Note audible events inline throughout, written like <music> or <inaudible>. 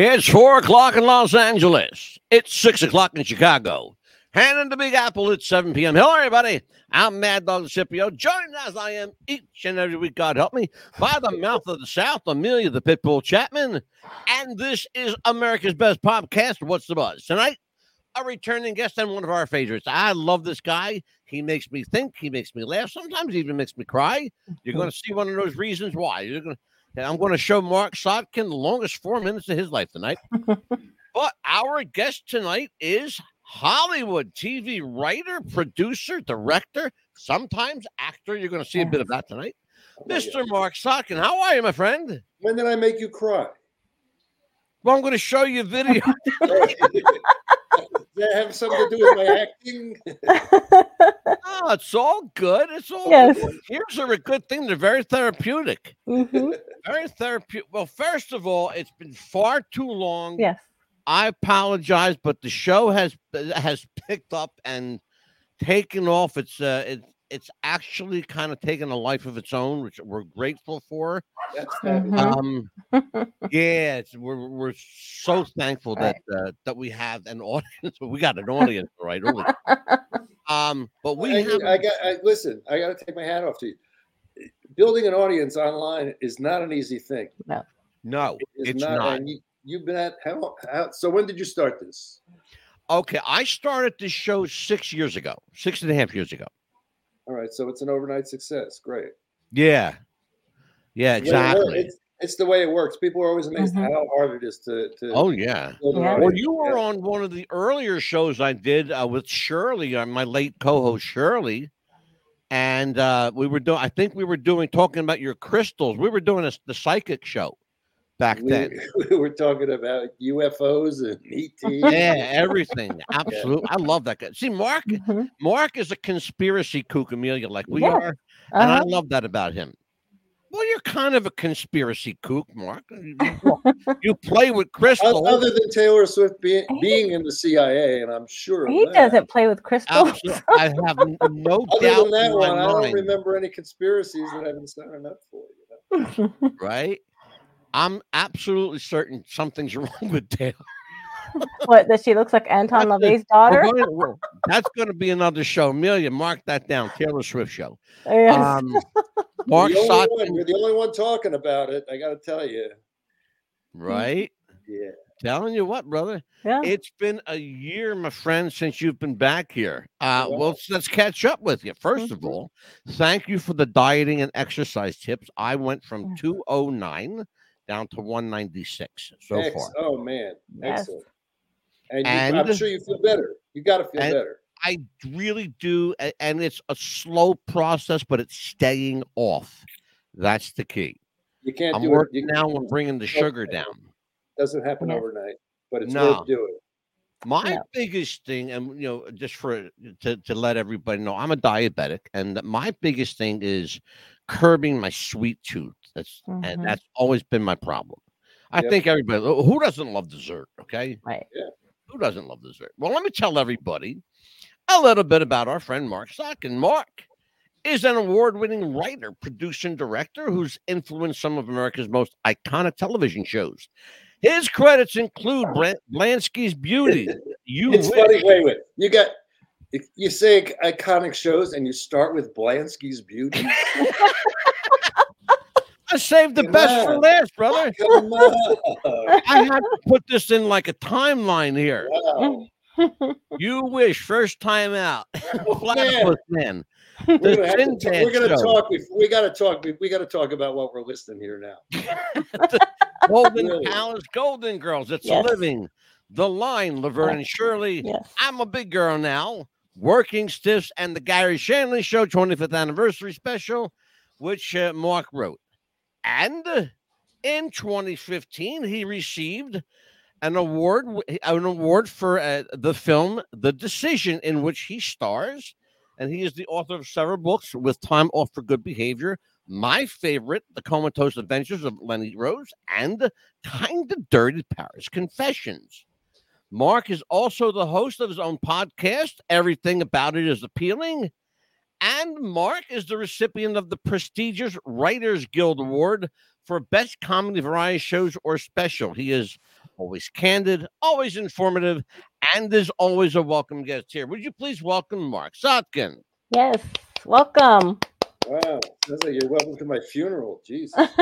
It's four o'clock in Los Angeles. It's six o'clock in Chicago. And in the Big Apple, it's 7 p.m. Hello, everybody. I'm Mad Dog Scipio, joined as I am each and every week, God help me, by the mouth of the South, Amelia the Pitbull Chapman. And this is America's Best Podcast. What's the buzz? Tonight, a returning guest and one of our favorites. I love this guy. He makes me think, he makes me laugh, sometimes even makes me cry. You're going to see one of those reasons why. You're going to and I'm going to show Marc Sotkin the longest four minutes of his life tonight. <laughs> but our guest tonight is Hollywood TV writer, producer, director, sometimes actor. You're going to see a bit of that tonight. Oh, Mr. Marc Sotkin, how are you, my friend? When did I make you cry? Well, I'm going to show you a video. <laughs> <laughs> Does that have something to do with my acting? <laughs> oh, it's all good. It's all Yes. good. Here's a good thing. They're very therapeutic. Mhm. Very therapeutic. Well, first of all, it's been far too long. Yes. I apologize, but the show has has picked up and taken off. It's uh, it, it's actually kind of taken a life of its own, which we're grateful for. That's Mhm. Um, <laughs> yeah, it's, we're we're so thankful that uh, that we have an <laughs> audience. We got an audience, right? <laughs> Um, but we I, have I got. I, listen, I got to take my hat off to you. Building an audience online is not an easy thing. no, It's, it's not. not. And you, you've been at how, how? So when did you start this? Okay, I started this show six years ago, six and a half years ago. All right, so it's an overnight success. Great. Yeah, yeah, The way exactly. It's, it's the way it works. People are always amazed Mhm. how hard it is to. to Oh yeah. Yeah. Well, you were on one of the earlier shows I did uh, with Shirley, uh, my late co-host Shirley, and uh, we were doing. I think we were doing talking about your crystals. We were doing a, the psychic show back We, then. <laughs> we were talking about UFOs and ET. Yeah, everything. <laughs> Absolutely, I love that guy. See, Mark. Mhm. Mark is a conspiracy kook, Amelia, like we Yeah. are, and I Uh-huh. love that about him. Well, you're kind of a conspiracy kook, Mark. You, <laughs> you- you play with crystals. Other than Taylor Swift being, being in the CIA, and I'm sure of He that. doesn't play with crystals. I have n- no Other doubt than that in my one, I don't remember any conspiracies that I've been signing up for. You know? right? I'm absolutely certain something's <laughs> wrong with Taylor. what? That she looks like Anton That's. LaVey's daughter? gonna- that's going to be another show. Amelia, mark that down. Taylor Swift show. Yes. Um, <laughs> Mark You're the, only one, you're the only one talking about it. I got to tell you. right? Yeah. Telling you what, brother. yeah. It's been a year, my friend, since you've been back here. Uh, Wow. well, let's, let's catch up with you. 1st of Mhm. all, thank you for the dieting and exercise tips. I went from 209 down to 196 so Ex- far. Oh man, Yes. excellent. And, you, I'm sure you feel better. You got to feel And- better. I really do, and it's a slow process, but it's staying off. That's the key. You can't I'm do working it. You, now on bringing the sugar down. doesn't happen overnight, but it's No. worth doing. My Yeah. biggest thing, and you know, just for to, to let everybody know, I'm a diabetic, and my biggest thing is curbing my sweet tooth. That's Mhm. and that's always been my problem. I Yep. think everybody who doesn't love dessert, okay? Right. Who doesn't love dessert? Well, let me tell everybody a little bit about our friend Marc Sotkin. Mark is an award-winning writer, producer, and director who's influenced some of America's most iconic television shows. His credits include Bran- Blansky's Beauty. <laughs> You It's Wish. funny. Wait, wait. You got. You say iconic shows, and you start with Blansky's Beauty. <laughs> <laughs> I saved the Come best for last, brother. <laughs> Come on. I had to put this in like a timeline here. Wow. You wish first time out. Man. Platypus man. We're gonna, talk- we're gonna talk. We got to talk. be- We got to talk about what we're listening here now. <laughs> Golden Really? Palace, Golden Girls. It's Yes. living. The line, Laverne and Shirley. yes. I'm a big girl now. Working Stiffs and the Garry Shandling Show 25th anniversary special, which uh, Mark wrote. And in 2015, he received an award, an award for uh, the film The Decision, in which he stars, and he is the author of several books with Time Off for Good Behavior. My favorite, The Comatose Adventures of Lenny Rose, and Kinda Dirty Paris Confessions. Mark is also the host of his own podcast, Everything About It Is Appealing. And Mark is the recipient of the prestigious Writers Guild Award for Best Comedy Variety Shows or Special. He is always candid, always informative, and is always a welcome guest here. Would you please welcome Marc Sotkin? Yes. Welcome. Wow, sounds like you're welcome to my funeral. Jeez. <laughs>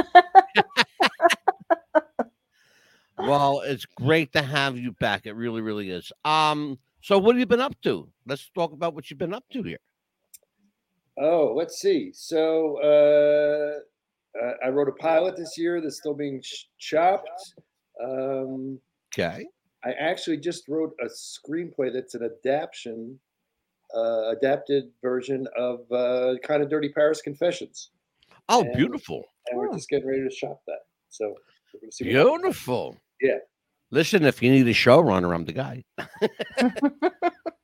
Well, it's great to have you back. It really, really is. Um, so what have you been up to? Let's talk about what you've been up to here. Oh, let's see. So uh, uh, I wrote a pilot this year that's still being ch- chopped. Um, Okay. I actually just wrote a screenplay that's an adaptation, uh, adapted version of uh, kind of Dirty Paris Confessions, Oh, And- beautiful. and we're Oh. just getting ready to shop that. So we're gonna see. Beautiful. Yeah. Listen, if you need a showrunner, I'm the guy. <laughs> <laughs>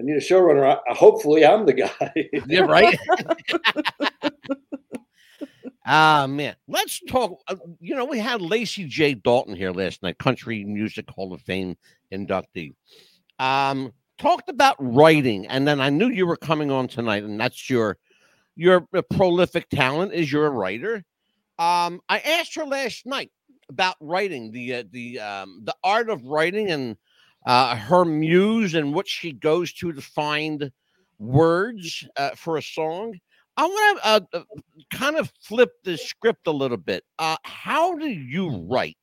I need a showrunner. I, hopefully, I'm the guy. <laughs> Yeah, right. <laughs> Ah man, let's talk. uh, You know, we had Lacy J. Dalton here last night, Country Music Hall of Fame inductee. Um, talked about writing, and then I knew you were coming on tonight, and that's your your uh, prolific talent is you're a writer. Um, I asked her last night about writing, the uh, the um, the art of writing, and uh, her muse and what she goes to to find words uh, for a song. I want to uh, uh, kind of flip the script a little bit. Uh, how do you write?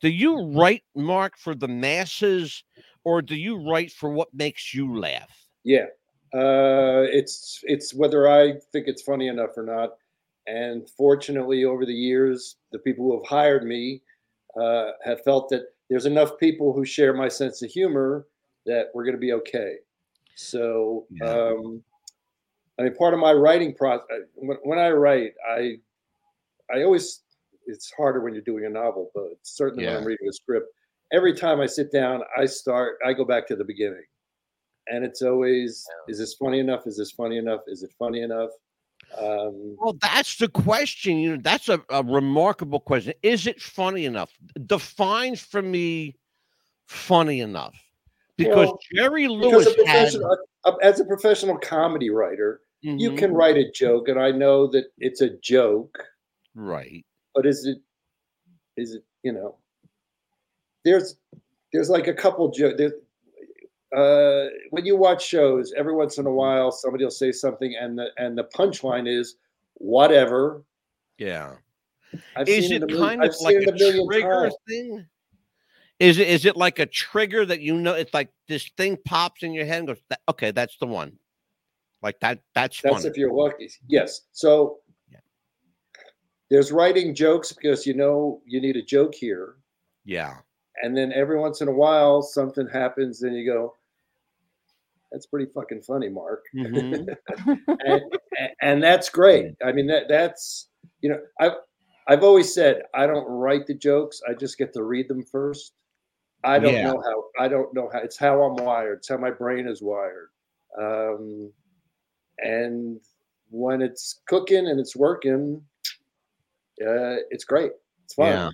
Do you write, Mark, for the masses, or do you write for what makes you laugh? Yeah, uh, it's it's whether I think it's funny enough or not. And fortunately, over the years, the people who have hired me uh, have felt that there's enough people who share my sense of humor that we're going to be okay. So, Yeah. um, I mean, part of my writing process when, when I write, I I always it's harder when you're doing a novel, but certainly when I'm reading a script. Every time I sit down, I start. I go back to the beginning and it's always is this funny enough is this funny enough is it funny enough um Well, that's the question. You know, that's a, a remarkable question. Is it funny enough? Defines for me funny enough. Because Well, Jerry because Lewis a had, as a professional comedy writer you Mhm, can write a joke and i know that it's a joke right. but is it is it you know there's there's like a couple jokes uh, when you watch shows every once in a while somebody will say something and the and the punchline is whatever Yeah. I've is it million- kind I've of like a trigger times. thing? Is it is it like a trigger that you know it's like this thing pops in your head and goes, okay, that's the one. Like that that's, That's funny. if you're lucky. Yes. So Yeah. there's writing jokes because you know you need a joke here. yeah. And then every once in a while something happens and you go, that's pretty fucking funny, Mark. Mhm. <laughs> and, and that's great. I mean, that that's, you know, I've, I've always said, I don't write the jokes. I just get to read them first. I don't Yeah. know how, I don't know how, it's how I'm wired. It's how my brain is wired. Um, and when it's cooking and it's working, uh, it's great. It's fun. Yeah.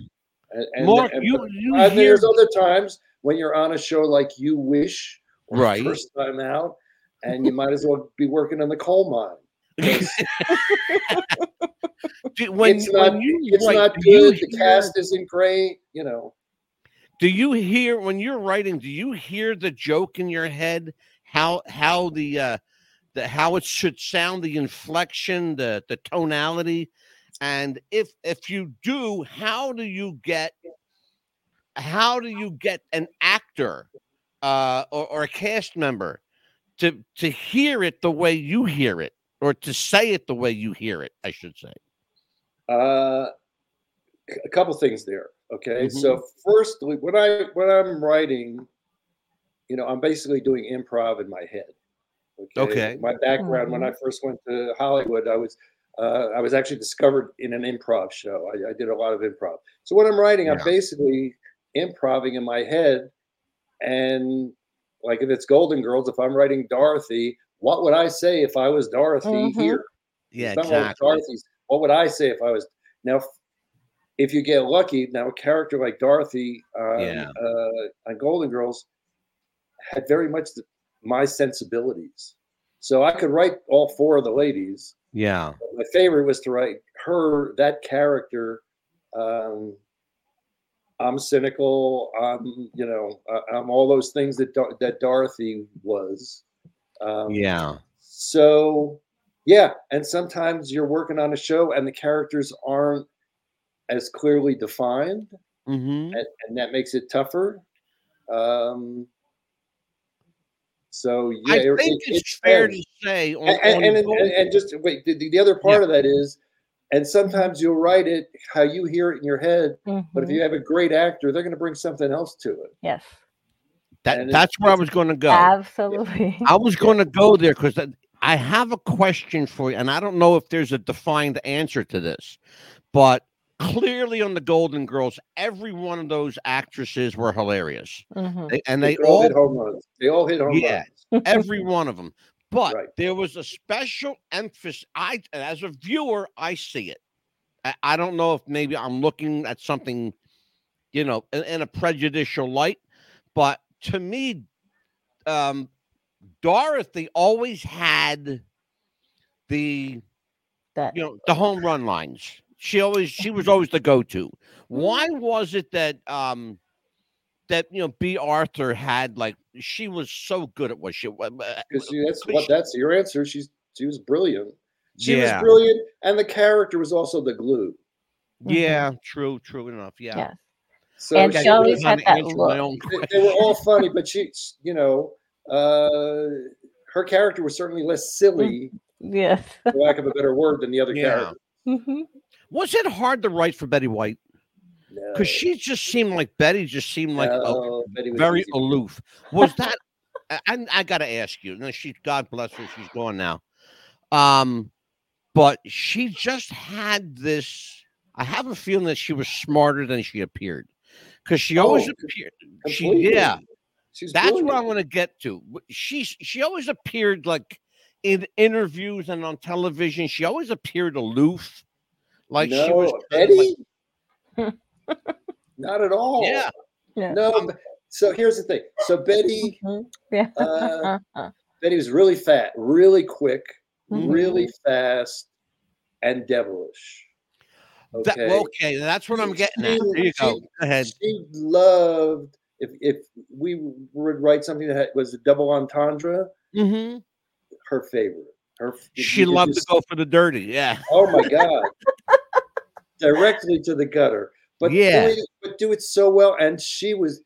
And, and, Mark, and- you, you I mean, hear there's other times when you're on a show like You Wish, Right. First time out, and you might as well be working in the coal mine. <laughs> when, it's not, when you it's not good. The hear- cast isn't great. You know, do you hear when you're writing do you hear the joke in your head how how the uh the how it should sound the inflection the the tonality and if if you do how do you get how do you get an actor uh or, or a cast member to to hear it the way you hear it or to say it the way you hear it i should say uh, a couple things there. Okay, Mhm. so first, when I when I'm writing, you know, I'm basically doing improv in my head. Okay. My background when I first went to Hollywood, I was uh, I was actually discovered in an improv show. I, I did a lot of improv. So when I'm writing, I'm basically improving in my head, and like if it's Golden Girls, if I'm writing Dorothy, what would I say if I was Dorothy Mhm. here? yeah exactly Dorothy's. What would I say if I was now? if- you get lucky, now a character like Dorothy um, Yeah. uh, on Golden Girls had very much the, my sensibilities. So I could write all four of the ladies. Yeah. My favorite was to write her, that character. Um, I'm cynical. I'm, you know, I'm all those things that that Dorothy was. Um, Yeah. So, yeah, and sometimes you're working on a show and the characters aren't as clearly defined, Mm-hmm. and, and that makes it tougher. Um, so yeah, I think it- it's fair depends. to say on, and, on and, and, and just wait. The, the other part of that is, and sometimes you'll write it how you hear it in your head, but if Mhm. you have a great actor, they're going to bring something else to it. yes, That, and that's where I was going to go. absolutely. I was going to go there because I have a question for you, and I don't know if there's a defined answer to this, but clearly on the Golden Girls, every one of those actresses were hilarious, Mhm. They- and They, they all all hit home runs. They all hit home Yeah. runs. <laughs> every one of them. But Right. there was a special emphasis. I, as a viewer, I see it. I, I don't know if maybe I'm looking at something, you know, in, in a prejudicial light, but to me, um, Dorothy always had the that you know the home run lines. She always she was always the go-to. Why was it that um that you know Bea Arthur had like she was so good at what she was? Because that's what she- that's your answer. She's she was brilliant. She Yeah. was brilliant, and the character was also the glue. Yeah, true, true enough. Yeah. yes, So And she she always was- had that look. they, they were all funny, but she, you know, uh, her character was certainly less silly, yes. for lack of a better word, than the other Yeah. characters. Mhm. Was it hard to write for Betty White? Because she just seemed like Betty just seemed like a- no, Betty was very easy. aloof. Was that? <laughs> I- I, I got to ask you. No, she, God bless her, she's gone now. Um, but she just had this. I have a feeling that she was smarter than she appeared, because she always Oh, appeared. She, yeah, She's that's what I want to get to. She she always appeared like in interviews and on television. She always appeared aloof, like no, she was of like- Betty. <laughs> Not at all. yeah. Yeah. No. Um, so here's the thing. So Betty, Mhm. Yeah. uh, <laughs> Betty was really fat, really quick, Mhm. really fast, and devilish. Okay. well, okay, that's what I'm She- getting at. There you go. she- Go ahead. She loved if if we would write something that was a double entendre. hmm Her favorite. Her She loved just- to go for the dirty. Yeah. Oh my god! <laughs> Directly to the gutter, but Yeah. doing, but do it so well. And she was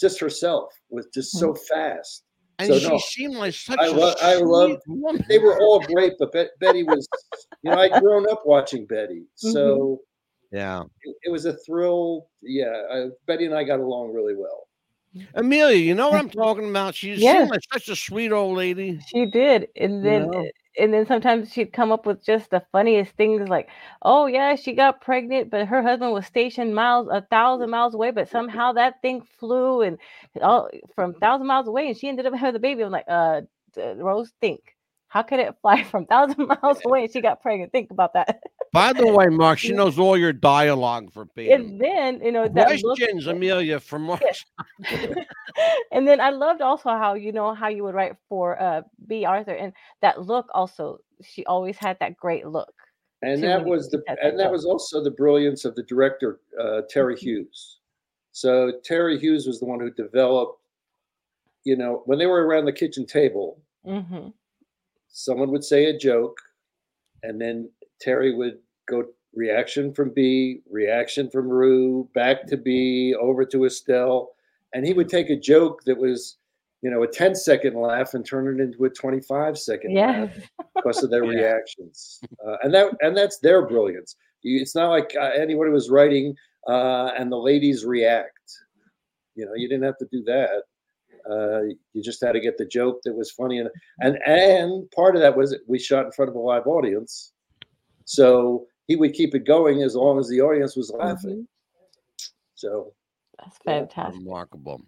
just herself, was just so mm-hmm. fast. And So, she no, seemed like such I a lo- I sweet loved- woman. They were all great, but Bet- Betty was, you know, I'd grown up watching Betty, so mm-hmm. Yeah. it, it was a thrill. Yeah, I, Betty and I got along really well. Amelia, you know what I'm talking about? She Yeah. seemed like such a sweet old lady. She did, and then know? And then sometimes she'd come up with just the funniest things, like, "Oh yeah, she got pregnant, but her husband was stationed miles a thousand miles away, but somehow that thing flew and all from thousand miles away, and she ended up having the baby." I'm like, "Uh, Rose, think, how could it fly <laughs> from thousand miles away and she got pregnant? Think about that." By the way, Mark, she <laughs> knows all your dialogue verbatim. and then you know that look- Questions, Amelia, from Mark. <laughs> and then I loved also how you know how you would write for uh Bea Arthur and that look also she always had that great look. And that was the did that and that was also the brilliance of the director uh, Terry Mm-hmm. Hughes. So Terry Hughes was the one who developed. You know, when they were around the kitchen table, hmm someone would say a joke, and then Terry would go reaction from Bea, reaction from Rue, back to Bea, over to Estelle, and he would take a joke that was, you know, a 10 second laugh and turn it into a 25 second laugh Yes. because of their <laughs> Yeah. reactions, uh, and that and that's their brilliance. You, it's not like uh, anybody was writing uh, and the ladies react. You know, you didn't have to do that. Uh, you just had to get the joke that was funny, and and and part of that was we shot in front of a live audience, so he would keep it going as long as the audience was laughing. Mhm. So That's Yeah. fantastic. Remarkable.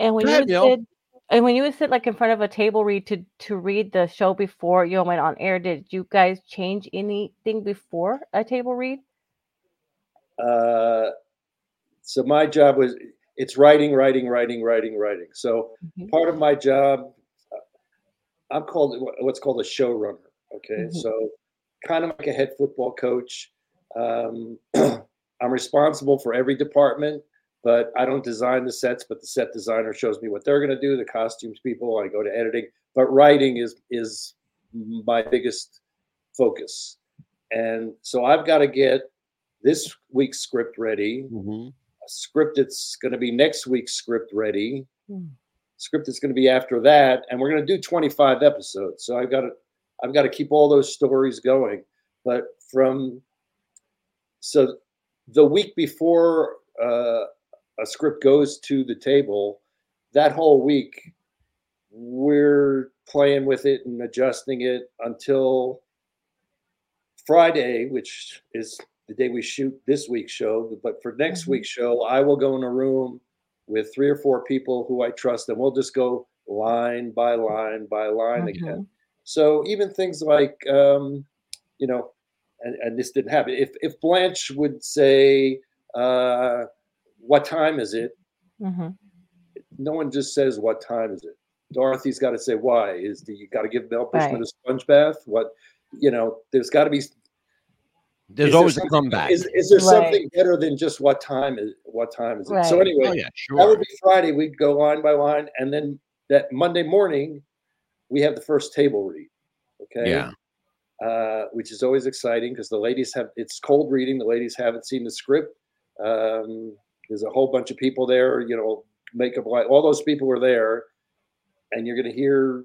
And when Go you ahead, would Neil. sit and when you would sit like in front of a table read to to read the show before you went on air, did you guys change anything before a table read? uh, so my job was it's writing, writing, writing, writing, writing. So Mhm. part of my job I'm called what's called a showrunner. Okay, Mhm. so kind of like a head football coach. Um, <clears throat> I'm responsible for every department, but I don't design the sets. But the set designer shows me what they're going to do. The costumes people, I go to editing. But writing is is my biggest focus, and so I've got to get this week's script ready Mhm. Script that's going to be next week's script ready Hmm. script that's going to be after that and we're going to do 25 episodes so i've got to i've got to keep all those stories going but from so the week before uh, a script goes to the table that whole week we're playing with it and adjusting it until friday which is the day we shoot this week's show. But for next Mhm. week's show, I will go in a room with three or four people who I trust, and we'll just go line by line by line again. Mhm. So even things like, um, you know, and, and this didn't happen. If if Blanche would say, uh, "What time is it?" Mhm. No one just says, "What time is it?" Dorothy's got to say, "Why?" Is the, you got to give Mel Bushman Right. a sponge bath? What, you know? There's got to be There's Is there always a something- comeback. Is, is there Right. something better than just what time is what time is it? So anyway, oh yeah, that would be Friday. We'd go line by line, and then that Monday morning, we have the first table read. Okay. Yeah. Uh, which is always exciting because the ladies have it's cold reading. The ladies haven't seen the script. Um, there's a whole bunch of people there. You know, makeup light. All those people are there, and you're going to hear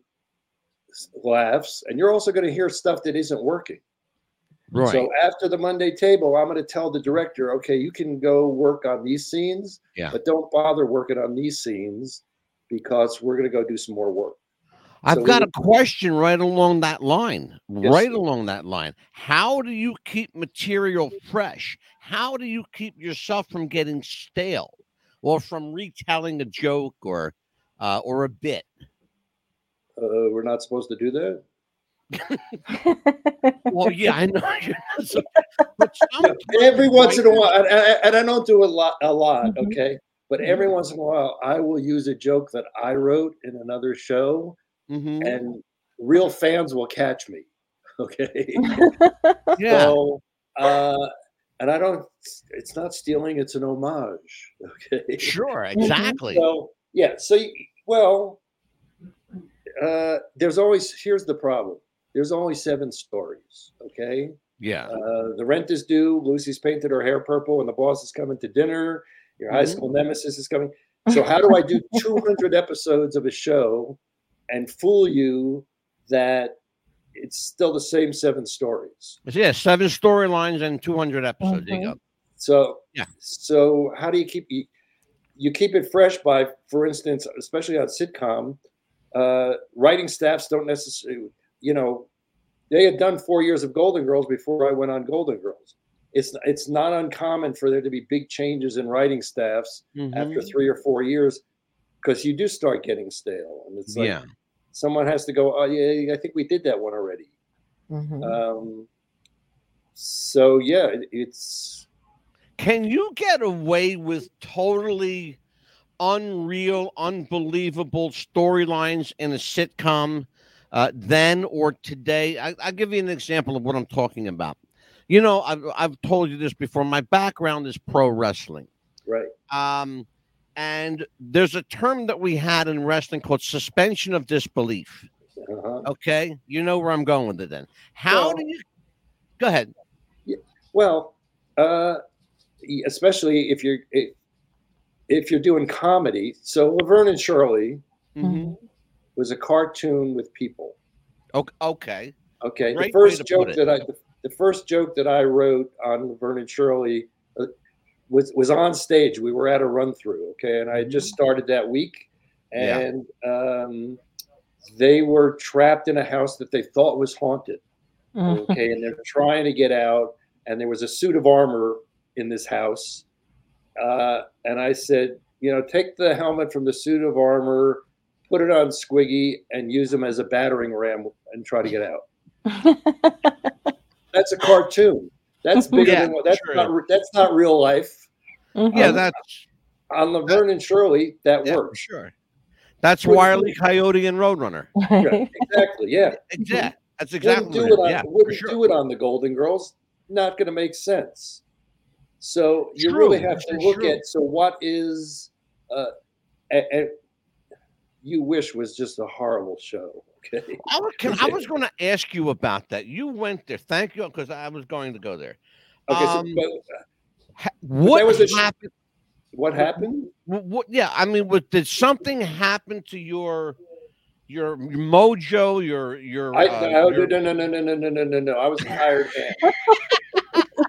laughs, and you're also going to hear stuff that isn't working. Right. So after the Monday table, I'm going to tell the director, okay, you can go work on these scenes, Yeah. but don't bother working on these scenes because we're going to go do some more work. I've so got we- a question right along that line. Yes, right along that line. How do you keep material fresh? How do you keep yourself from getting stale or from retelling a joke or uh, or a bit? Uh, we're not supposed to do that. <laughs> Well, yeah, I know. <laughs> so- but <laughs> every once in a while, and, and- and I don't do a lot, a lot, Mhm. okay. But every once in a while, I will use a joke that I wrote in another show, Mhm. and real fans will catch me. Okay. yeah. So, uh, and I don't. It's not stealing; it's an homage. Okay. Sure, exactly. So yeah. So well, uh, there's always here's the problem. There's only seven stories. Okay. Yeah. Uh, the rent is due. Lucy's painted her hair purple, and the boss is coming to dinner. Your high Mhm. school nemesis is coming. So how do I do <laughs> 200 episodes of a show and fool you that it's still the same seven stories? Yeah, seven storylines and 200 episodes. There you go. So Yeah. So how do you keep you, you keep it fresh by, for instance, especially on sitcom, uh, writing staffs don't necessarily, you know, they had done four years of Golden Girls before I went on Golden Girls. It's it's not uncommon for there to be big changes in writing staffs after Mhm. three or four years because you do start getting stale, and it's like yeah. someone has to go. Oh yeah, I think we did that one already. Mhm. Um, so yeah, it- it's Can you get away with totally unreal, unbelievable storylines in a sitcom uh, then or today? I, I'll give you an example of what I'm talking about. You know, I've, I've told you this before. My background is pro wrestling. right. Um, and there's a term that we had in wrestling called suspension of disbelief. Uh-huh. Okay. You know where I'm going with it then. How Well- do you go ahead? Well, uh, especially if you're if, if you're doing comedy. So Laverne and Shirley Mhm. Was a cartoon with people. Okay. okay. Okay, Great the first joke that I the, the first joke that I wrote on Vernon Shirley uh, was was on stage. We were at a run through. Okay, and I had just started that week, Yeah. and um, they were trapped in a house that they thought was haunted. Mhm. okay and they're trying to get out and there was a suit of armor in this house uh, and i said you know take the helmet from the suit of armor put it on squiggy and use him as a battering ram and try to get out <laughs> that's a cartoon that's <laughs> bigger Yeah, than what that's sure. not that's not real life Mhm. Yeah, Um, that's on laverne and shirley that yeah, works sure. That's Wouldn't Wiley Coyote and Roadrunner. <laughs> Right, exactly. Yeah. Exactly. That's Wouldn't exactly do what it it on. Yeah, wouldn't sure. do it on the Golden Girls. Not going to make sense. So you True, really have to look true. at. So what is? Uh, and, and you wish was just a horrible show. Okay. I was, can, I was going to ask you about that. You went there. Thank you, because I was going to go there. Okay. Um, so, but Ha- What was a sh- happened? what happened? What, what? Yeah, I mean, what, did something happen to your your mojo? Your your? I, uh, no, your- no, no, no, no, no, no, no, no, no. I was hired.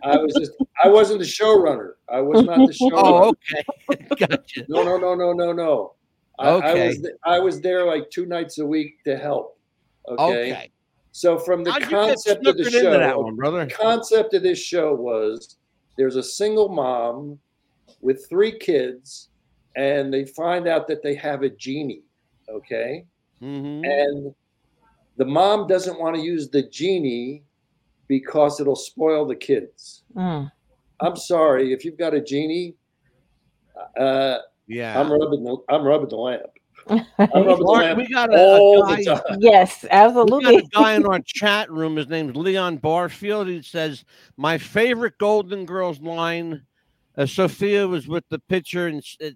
I was just. I wasn't the showrunner. I was not the showrunner. Oh, okay, gotcha. No, no, no, no, no, no. I, I was th- I was there like two nights a week to help. Okay. Okay, So from the how'd concept of the snookered that show, one, brother? concept of this show was there's a single mom with three kids, and they find out that they have a genie. Okay. hmm And the mom doesn't want to use the genie because it'll spoil the kids. Mm. I'm sorry if you've got a genie. Uh, Yeah, I'm rubbing the I'm rubbing the lamp. I'm <laughs> rubbing the Mark, lamp we got a, a guy. time. <laughs> yes, We got a absolutely. guy in our <laughs> chat room. His name's Leon Barfield. He says, "My favorite Golden Girls line: uh, Sophia was with the pitcher in uh,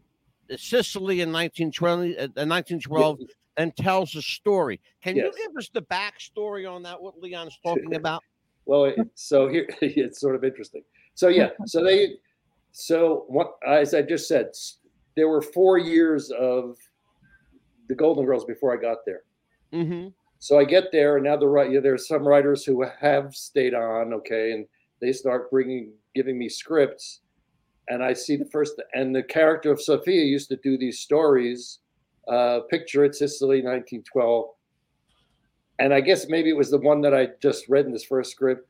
Sicily in 1912, uh, 1912, and tells a story. Can Yes. you give us the backstory on that? What Leon's talking about? Well, it, so here it's sort of interesting. So yeah, so they, so what as I just said, s- there were four years of the Golden Girls before I got there. Mm-hmm. So I get there, and now the right, yeah, there's some writers who have stayed on, okay, and they start bringing, giving me scripts, and I see the first, and the character of Sophia used to do these stories. Uh, Picture it, Sicily, 1912, and I guess maybe it was the one that I just read in this first script.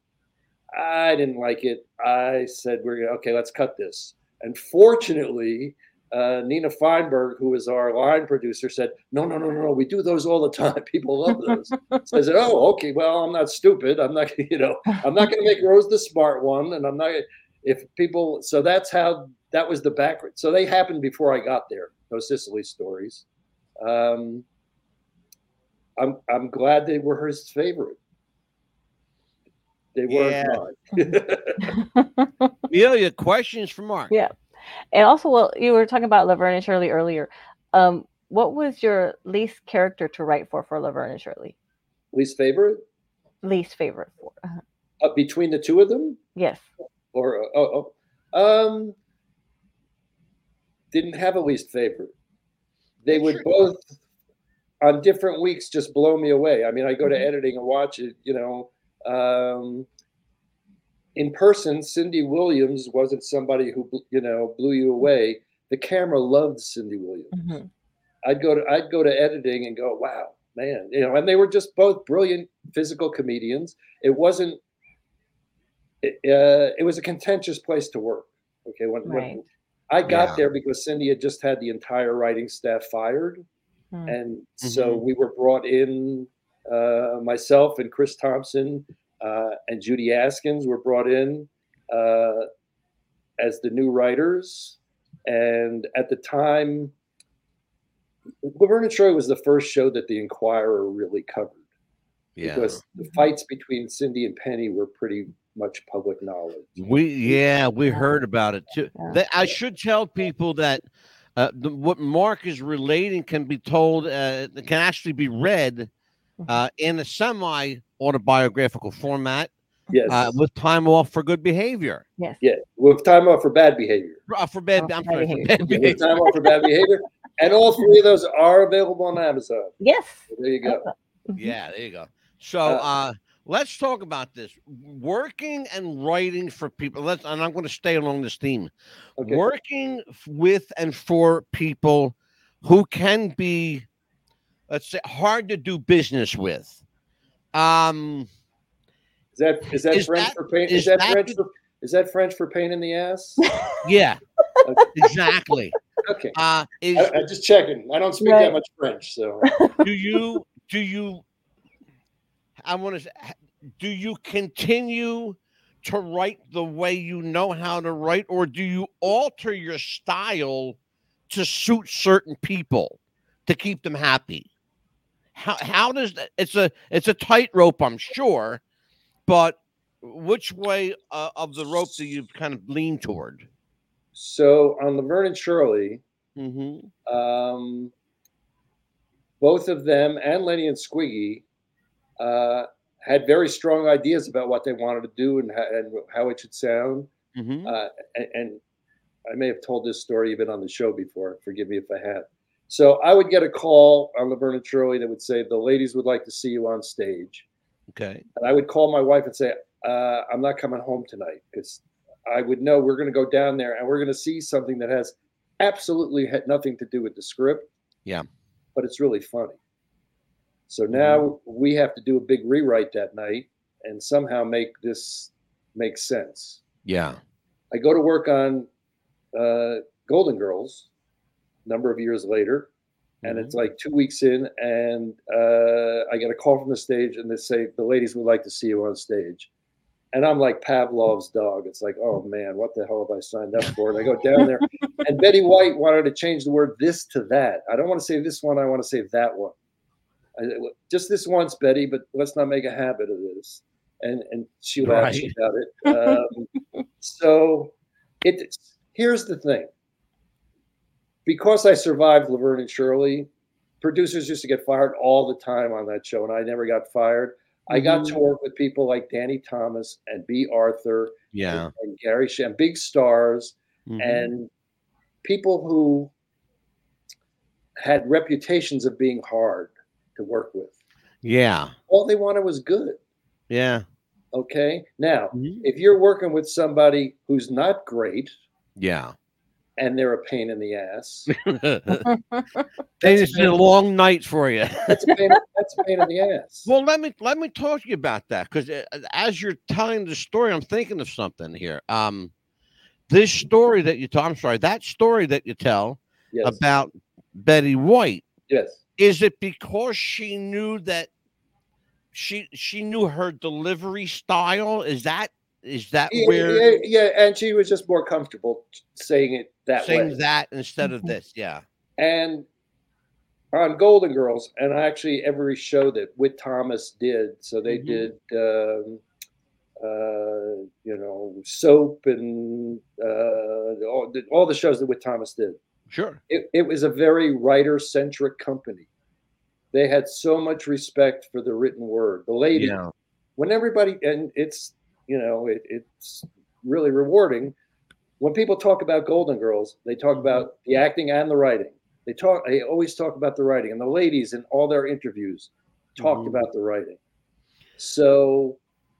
I didn't like it. I said, "We're gonna okay, let's cut this." And fortunately, uh, Nina Feinberg, who is our line producer, said, "No, no, no, no, no. We do those all the time. <laughs> People love those." so I said, "Oh, okay. Well, I'm not stupid. I'm not, <laughs> you know, I'm not going to make Rose the smart one, and I'm not. If people, so that's how that was the background. So they happened before I got there. Those Sicily stories. Um, I'm I'm glad they were his favorite. They weren't mine. <laughs> Amelia, questions for Mark? Yeah. And also, well, you were talking about Laverne and Shirley earlier. Um, what was your least character to write for for Laverne and Shirley? Least favorite Least favorite for? uh uh, between the two of them, Yes. or uh, oh, oh, um, didn't have a least favorite. They would Sure. both on different weeks just blow me away. I mean, I go to Mhm. editing and watch it. You know, um, in person, Cindy Williams wasn't somebody who you know blew you away. The camera loved Cindy Williams. Mhm. I'd go to I'd go to editing and go, wow, man, you know, and they were just both brilliant physical comedians. It wasn't. It, uh, it was a contentious place to work. Okay, when, Right. when I got Yeah. there because Cindy had just had the entire writing staff fired, Hmm. and so Mhm. we were brought in. Uh, myself and Chris Thompson and Judy Askins were brought in uh, as the new writers, and at the time, Laverne and Shirley was the first show that the Inquirer really covered Yeah. because the fights between Cindy and Penny were pretty much public knowledge. We yeah, we heard about it too. Yeah. That I should tell people that uh, the, what Mark is relating can be told, uh, can actually be read uh, in a semi autobiographical format Yes, uh, with time off for good behavior. Yes. yeah, with time off for bad behavior. Uh, for bad, Oh, I'm bad sorry, for behavior. bad With time off for bad behavior, <laughs> and all three of those are available on Amazon. Yes. There you go. Mhm. Yeah, there you go. So Uh, uh, let's talk about this working and writing for people. Let's, and I'm going to stay along this theme. Okay. Working with and for people who can be, let's say, hard to do business with. Um, Is that is that Is French that- for pain? is Is that, that French for is that French for pain in the ass? <laughs> yeah, Okay. exactly. Okay, Uh, is I, I'm just checking. I don't speak Right. that much French, so <laughs> do you do you i want to do you continue to write the way you know how to write or do you alter your style to suit certain people to keep them happy. How how does that? It's a it's a tightrope, I'm sure, but which way uh, of the rope do you kind of lean toward? So on Laverne and Shirley, Mm-hmm. um, both of them and Lenny and Squiggy uh, had very strong ideas about what they wanted to do and, how- and how it should sound. Mm-hmm. Uh, and, and I may have told this story even on the show before. Forgive me if I have. So I would get a call on Laverne and Shirley that would say the ladies would like to see you on stage, Okay. and I would call my wife and say uh, I'm not coming home tonight because I would know we're going to go down there and we're going to see something that has absolutely had nothing to do with the script. Yeah. but it's really funny. So now we have to do a big rewrite that night and somehow make this make sense. Yeah. I go to work on uh, Golden Girls number of years later, and it's like two weeks in, and uh, I get a call from the stage, and they say the ladies would like to see you on stage, and I'm like Pavlov's dog. It's like, oh man, what the hell have I signed up for? And I go down there, <laughs> and Betty White wanted to change the word this to that. I don't want to say this one. I want to say that one. I, just this once, Betty, but let's not make a habit of this. And and she laughs Right. about it. <laughs> Um, so it here's the thing. Because I survived Laverne and Shirley, producers used to get fired all the time on that show, and I never got fired. I got to work with people like Danny Thomas and Bea Arthur Yeah. and, and Gary Sham, big stars, Mhm. and people who had reputations of being hard to work with. yeah. All they wanted was good. Yeah. Okay. Now, Mhm. if you're working with somebody who's not great Yeah. And they're a pain in the ass, <laughs> <laughs> They just did a long night for you. <laughs> that's a pain, that's a pain in the ass. Well, let me let me talk to you about that because as you're telling the story, I'm thinking of something here. Um, this story that you tell, I'm sorry, that story that you tell yes. about Betty White, yes. is it because she knew that she she knew her delivery style? Is that is that Yeah, where yeah, yeah, and she was just more comfortable saying it that saying way. that instead of Mhm. this? Yeah. And on Golden Girls, and actually every show that Witt Thomas did, so they Mhm. did, um, uh, you know, Soap and uh, all, the- all the shows that Witt Thomas did. Sure. It, it was a very writer centric company. They had so much respect for the written word. The lady, Yeah. when everybody, and it's, you know, it, it's really rewarding. When people talk about Golden Girls, they talk about the acting and the writing. They talk, they always talk about the writing, and the ladies in all their interviews talked Mhm. about the writing. So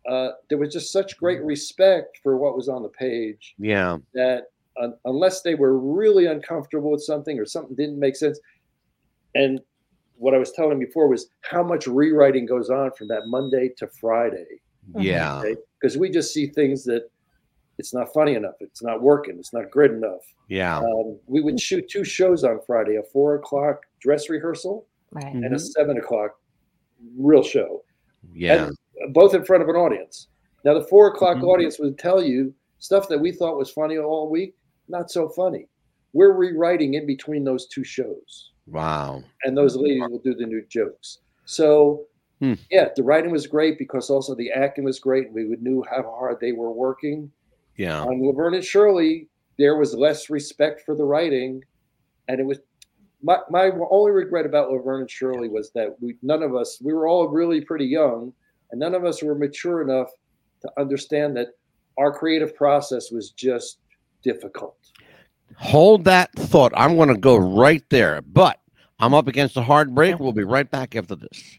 uh, there was just such great respect for what was on the page Yeah. that un- unless they were really uncomfortable with something or something didn't make sense, and what I was telling before was how much rewriting goes on from that Monday to Friday. Yeah. Because we just see things that it's not funny enough, it's not working, it's not good enough. Yeah. Um, we would shoot two shows on Friday: a four o'clock dress rehearsal Right. and a Mhm. seven o'clock real show, Yeah. and both in front of an audience. Now, the four o'clock Mhm. audience would tell you stuff that we thought was funny all week, not so funny. We're rewriting in between those two shows, Wow. and those ladies will do the new jokes. So, Hmm. yeah, the writing was great because also the acting was great. We knew how hard they were working. Yeah. On Laverne and Shirley, there was less respect for the writing, and it was my my only regret about Laverne and Shirley was that we none of us we were all really pretty young, and none of us were mature enough to understand that our creative process was just difficult. Hold that thought. I'm going to go right there, but I'm up against a hard break. We'll be right back after this.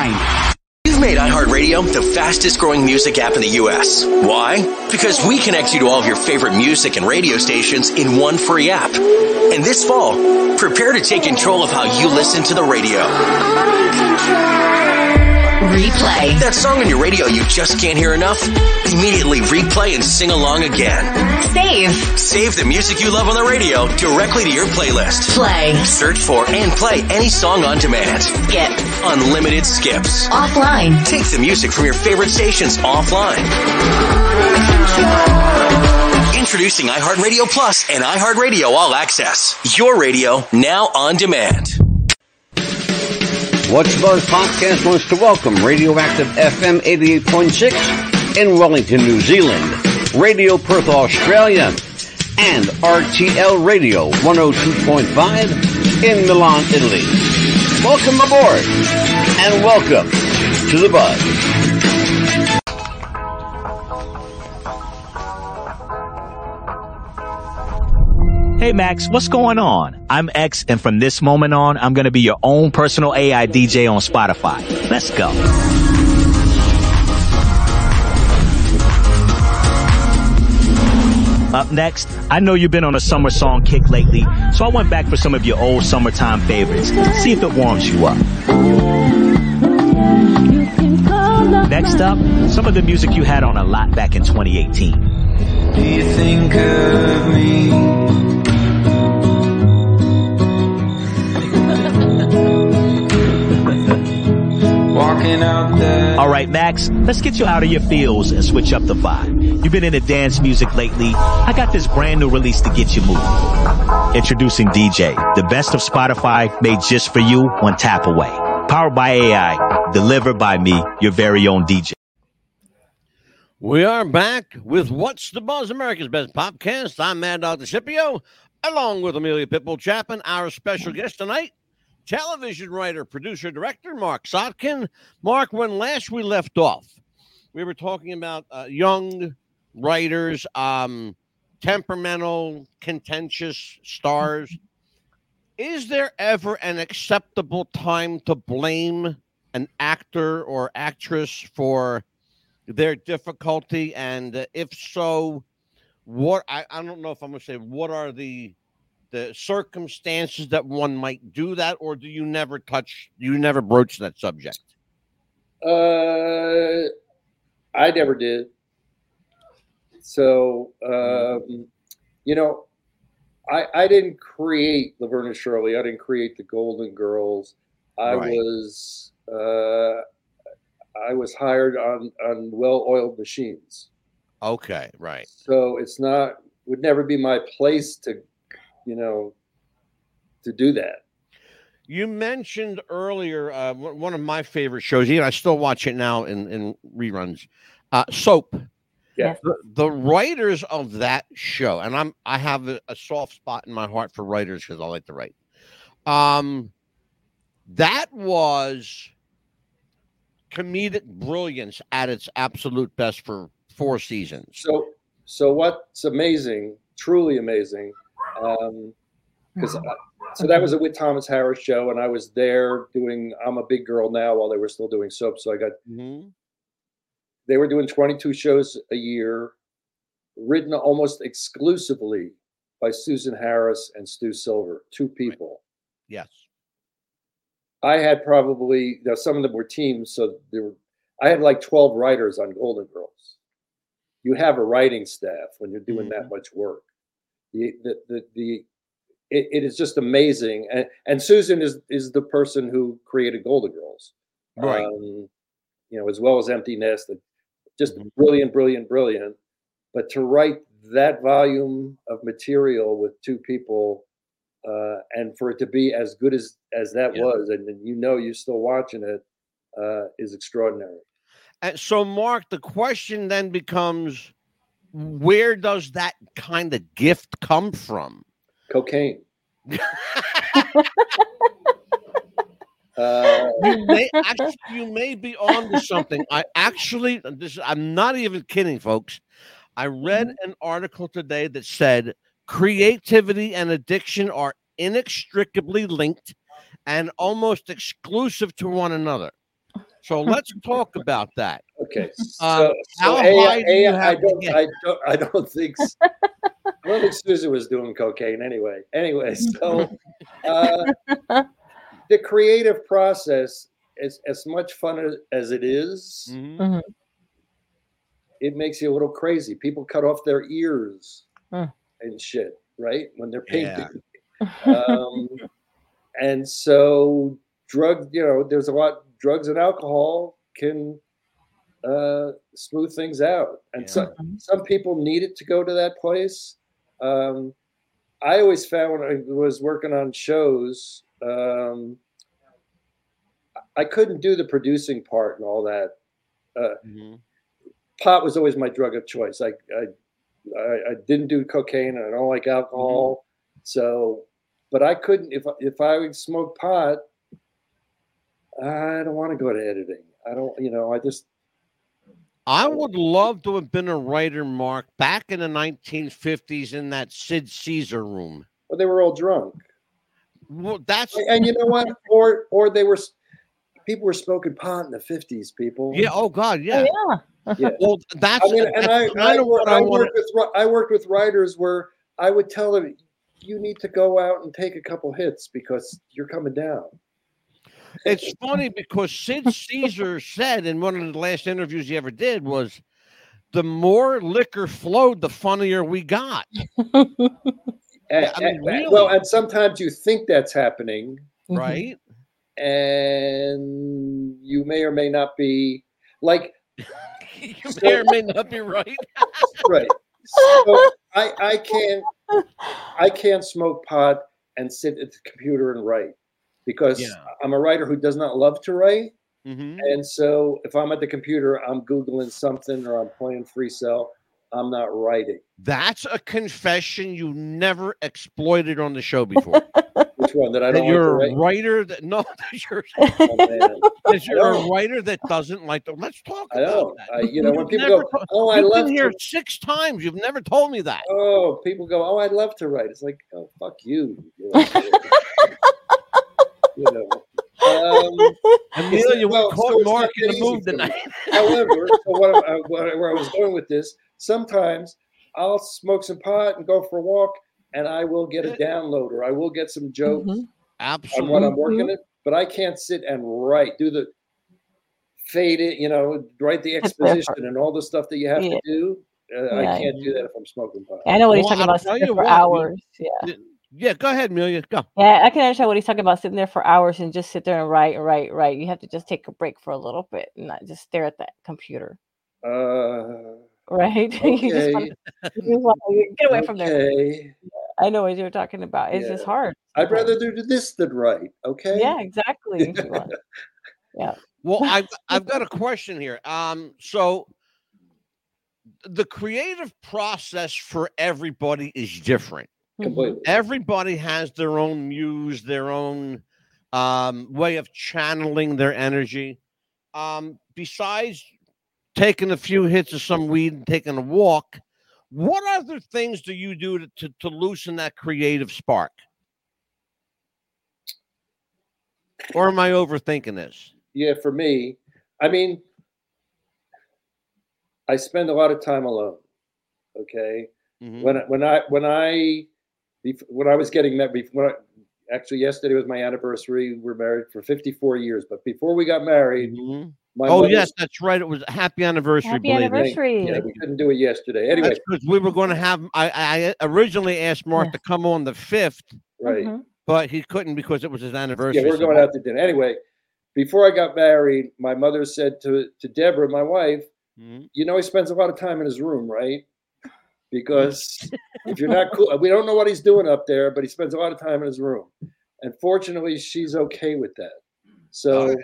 These made iHeartRadio the fastest growing music app in the U.S. Why? Because we connect you to all of your favorite music and radio stations in one free app. And this fall, prepare to take control of how you listen to the radio. That song on your radio you just can't hear enough? Immediately replay and sing along again. Save. Save the music you love on the radio directly to your playlist. Play. Search for and play any song on demand. Skip. Unlimited skips. Offline. Take the music from your favorite stations offline. Introducing iHeartRadio Plus and iHeartRadio All Access. Your radio now on demand. What's Buzz podcast wants to welcome Radioactive FM 88.6 in Wellington, New Zealand, Radio Perth, Australia, and RTL Radio 102.5 in Milan, Italy. Welcome aboard and welcome to the Buzz. Hey Max, what's going on? I'm X, and from this moment on, I'm going to be your own personal AI DJ on Spotify. Let's go. Up next, I know you've been on a summer song kick lately, so I went back for some of your old summertime favorites. See if it warms you up. Next up, some of the music you had on a lot back in 2018. Do you think of me? All right, Max, let's get you out of your feels and switch up the vibe. You've been into dance music lately. I got this brand new release to get you moving. Introducing DJ, the best of Spotify made just for you one tap away. Powered by AI, delivered by me, your very own DJ. We are back with What's the Buzz, America's Best Podcast. I'm Mad Dog Scipio, along with Amelia Pitbull Chapman, our special guest tonight, television writer, producer, director, Marc Sotkin. Mark, when last we left off, we were talking about uh, young writers, um, temperamental, contentious stars. Is there ever an acceptable time to blame an actor or actress for their difficulty? And if so, what I, I don't know if I'm going to say what are the the circumstances that one might do that, or do you never touch, you never broach that subject? Uh, I never did. So, um, you know, I I didn't create Laverne and Shirley. I didn't create the Golden Girls. I Right. was uh, I was hired on on well-oiled machines. Okay, right. So it's not would never be my place to, you know, to do that. You mentioned earlier uh, one one of my favorite shows. Even I still watch it now in, in reruns. Uh, Soap. Yeah. The, the writers of that show, and I'm I have a, a soft spot in my heart for writers because I like to write. Um, that was comedic brilliance at its absolute best for four seasons. So, so what's amazing, truly amazing, because so that was a Witt Thomas Harris show, and I was there doing "I'm a Big Girl Now" while they were still doing soap. So I got Mhm. they were doing 22 shows a year, written almost exclusively by Susan Harris and Stu Silver, two people. Yes. I had probably now some of them were teams, so there were I had like 12 writers on Golden Girls. You have a writing staff when you're doing that much work. The the the, the it, it is just amazing. And and Susan is is the person who created Golden Girls. Right. Um, you know, as well as Empty Nest. and Just Mhm. brilliant, brilliant, brilliant. But to write that volume of material with two people uh, and for it to be as good as as that Yeah. was, and, then you know you're still watching it, uh, is extraordinary. And so, Mark, the question then becomes where does that kind of gift come from? Cocaine. <laughs> Uh, you may actually, you may be on to something. I actually, this I'm not even kidding, folks. I read an article today that said creativity and addiction are inextricably linked and almost exclusive to one another. So let's talk about that. Okay. So, Um, so how A, high do you I have to don't, get? I don't, I don't think, s- <laughs> I don't think Susan was doing cocaine anyway. Anyway, <laughs> so uh, the creative process is as much fun as, as it is, Mhm. It makes you a little crazy. People cut off their ears Hmm. and shit, right? When they're Yeah. painting. <laughs> um, and so drug, you know, there's a lot. Drugs and alcohol can uh, smooth things out, and so, Mhm. some people need it to go to that place. Um, I always found when I was working on shows, um, I couldn't do the producing part and all that. Uh, Mhm. pot was always my drug of choice. I I, I, I didn't do cocaine and I don't like alcohol. So, but I couldn't if if I would smoke pot. I don't want to go to editing. I don't, you know, I just I would love to have been a writer, Mark, back in the 1950s in that Sid Caesar room. well, they were all drunk. Well, that's And, and you know what? Or or they were people were smoking pot in the fifties. People. yeah. Oh God, yeah. Oh, yeah. Yeah. <laughs> Well, that's I mean, and I, that's I, kind of wor- what I I want. worked with ri- I worked with writers where I would tell them, you need to go out and take a couple hits because you're coming down. It's funny because Sid Caesar said in one of the last interviews he ever did was, "The more liquor flowed, the funnier we got." <laughs> And- I mean, and- really? Well, and sometimes you think that's happening, Mhm. Right? and you may or may not be like <laughs> you may or may not be right. <laughs> right. So I I can't I can't smoke pot and sit at the computer and write because Yeah. I'm a writer who does not love to write. Mhm. And so if I'm at the computer, I'm Googling something or I'm playing free cell, I'm not writing. That's a confession you never exploited on the show before. <laughs> Which one that I don't like to you're a writer that <laughs> no, that you're, Oh, <laughs> that you're a writer that doesn't like to. Let's talk I about know. that. I, you know, when people go, to- "Oh, I love been here to," six times. You've never told me that. oh, people go, "Oh, I'd love to write." It's like, "Oh, fuck you." You know, you. Um, Amelia, well, we so caught it's not Mark in the easy move tonight. <laughs> However, so what I, what where I was going with this, sometimes I'll smoke some pot and go for a walk, and I will get a download or I will get some jokes Mhm. on what I'm working it. But I can't sit and write, do the fade it, you know, write the exposition and all the stuff that you have Yeah. to do. Uh, Yeah. I can't do that if I'm smoking pot. I know what he's Well, talking I'll about tell sitting you there for what, you- hours. Yeah. Yeah, go ahead, Amelia. Go. Yeah, I can understand what he's talking about sitting there for hours and just sit there and write write, write. You have to just take a break for a little bit and not just stare at that computer. Uh, Right? <laughs> you just okay. want you just wanna get away from there. I know what you're talking about. It's just hard. I'd rather do this than write. Okay. Yeah, exactly. <laughs> yeah. Well, <laughs> I've I've got a question here. Um, so the creative process for everybody is different. Mhm. Completely. Everybody has their own muse, their own um, way of channeling their energy. Um, besides taking a few hits of some weed and taking a walk, what other things do you do to, to, to loosen that creative spark? Or am I overthinking this? Yeah, for me, I mean, I spend a lot of time alone. Okay. Mhm. When I- when I when I bef- when I was getting met before actually yesterday was my anniversary. We're married for 54 years, but before we got married, Mhm. my Oh mother's- yes, that's right. It was a happy anniversary. Happy anniversary. Yeah, we couldn't do it yesterday. Anyway, because we were going to have. I, I originally asked Mark Yeah. to come on the fifth, right. Mhm. but he couldn't because it was his anniversary. Yeah, we're so- going out to dinner. Anyway, before I got married, my mother said to to Deborah, my wife, Mhm. you know he spends a lot of time in his room, right? Because <laughs> if you're not cool, we don't know what he's doing up there, but he spends a lot of time in his room. And fortunately, she's okay with that. So,